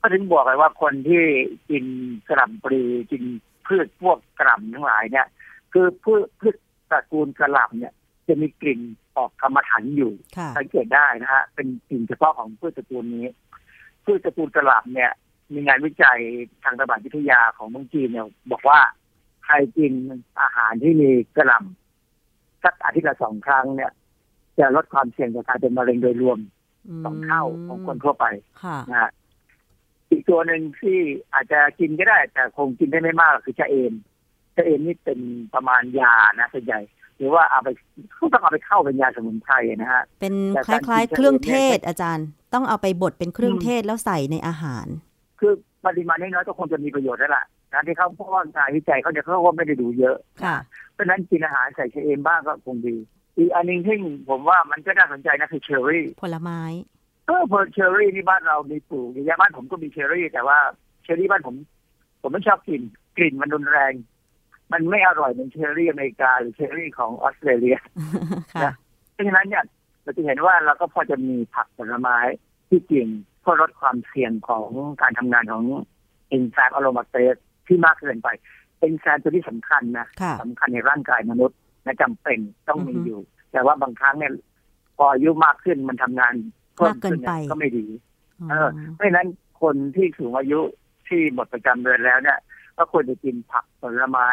ก็ถึงบอกเลยว่าคนที่กินกระหล่ำปลีกินพืชพวกกระหล่ำทั้งหลายเนี่ย คือพืชพืชตระกูลกระหล่ำเนี่ย จะมีกลิ่นออกกรรมฐานอยู่ค่ะสังเกตได้นะฮะเป็นกลิ่นเฉพาะของพืชตระกูลนี้ พืชตระกูลกระหล่ำเนี่ย มีงานวิจัยทางระบาดวิทยาของเมืองจีนเนี่ย บอกว่าใครกินอาหารที่มีกระหล่ำสักอาทิตย์ละสองครั้งเนี่ย จะลดความเสี่ยงต่อการเป็นมะเร็งโดยรวมสองเท่าของคนทั่วไปค่ะนะฮะอีกตัวหนึ่งที่อาจจะกินก็ได้ แต่คงกินได้ไม่มากคือชะเอมชะเอมนี่เป็นประมาณยานะส่วนใหญ่ หรือว่าเอาไปเขาต้องเอาไปเข้าเป็นยาสมุนไพรนะฮะเป็นแต่คการล้ายกินๆเครื่องเทศเนี่ยอาจารย์ ต้องเอาไปบดเป็นเครื่องอืมเทศแล้วใส่ในอาหาร คือปริมาณน้อยๆก็คงจะมีประโยชน์แล้วล่ะนะที่เขาเพราะว่างานวิจัยเขาเนี่ยเขาก็ไม่ได้ดูเยอะค่ะเพราะฉะนั้นกินอาหารใส่ชะเอมบ้างก็คงดี อีกอันหนึงที่ผมว่ามันก็น่าสนใจนะคือเชอร์รี่ผลไม้เออเพอเชอร์รี่นี่บ้านเรามีปลูกอย่างบ้านผมก็มีเชอร์รี่ แต่ว่าเชอร์รี่บ้านผม ผมไม่ชอบกินกลิ่นมันรุนแรง มันไม่อร่อยเหมือนเชอร์รี่อเมริกาหรือเชอร์รี่ของออสเตรเลียค่ะนะเพราะฉะนั้นเนี่ย เราจะเห็นว่าเราก็พอจะมีผักผลไม้ที่กินเพื่อลดความเสี่ยงของการทำงานของเอนไซม์อะโรมาเตสที่มากเกินไปเอนไซม์ตัวที่สำคัญนะค่ะสำคัญในร่างกายมนุษย์นะจำเป็นต้องมีอือฮึอยู่ แต่ว่าบางครั้งเนี่ยพออายุมากขึ้นมันทำงานเพิ่มขึ้นมากเกินไปเนี่ยก็ไม่ดีอ๋อเออเพราะฉะนั้นคนที่สูงอายุที่หมดประจำเดือนแล้วเนี่ย ก็ควรจะกินผักผลไม้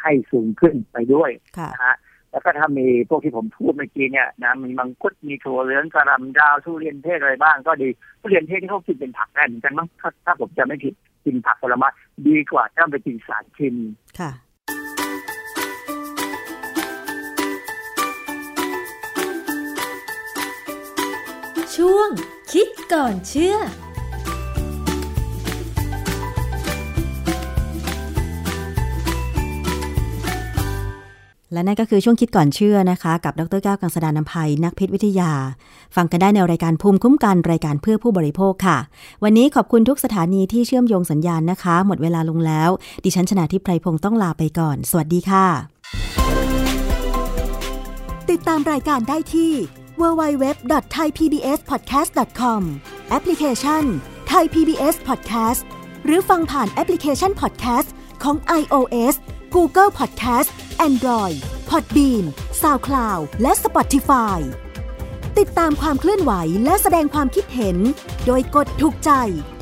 ให้สูงขึ้นไปด้วยค่ะนะฮะ แล้วก็ถ้ามีพวกที่ผมพูดเมื่อกี้เนี่ยนะมีมังคุดมีถั่วเหลืองกระหลำดาวทุเรียนเทศอะไรบ้างก็ดีทุเรียนเทศที่เขากินเป็นผักได้เหมือนกันมั้งถ้าถ้าผมจะไม่ผิดกินผักผลไม้ดีกว่าถ้าไปกินสารเคมีค่ะช่วงคิดก่อนเชื่อ และนั่นก็คือช่วงคิดก่อนเชื่อนะคะ กับดรแก้วกังสดานนภัยนักพิษวิทยา ฟังกันได้ในรายการภูมิคุ้มกันรายการเพื่อผู้บริโภคค่ะ วันนี้ขอบคุณทุกสถานีที่เชื่อมโยงสัญญาณนะคะ หมดเวลาลงแล้ว ดิฉันชนะทิพไพรพงศ์ต้องลาไปก่อน สวัสดีค่ะ ติดตามรายการได้ที่ www.thaipbspodcast.com แอปพลิเคชัน Thai PBS Podcast หรือฟังผ่านแอปพลิเคชัน Podcast ของ iOS Google Podcast Android Podbean SoundCloud และ Spotify ติดตามความเคลื่อนไหวและแสดงความคิดเห็น โดยกดถูกใจ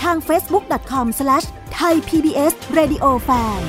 ทาง facebook.com/thaipbsradiofan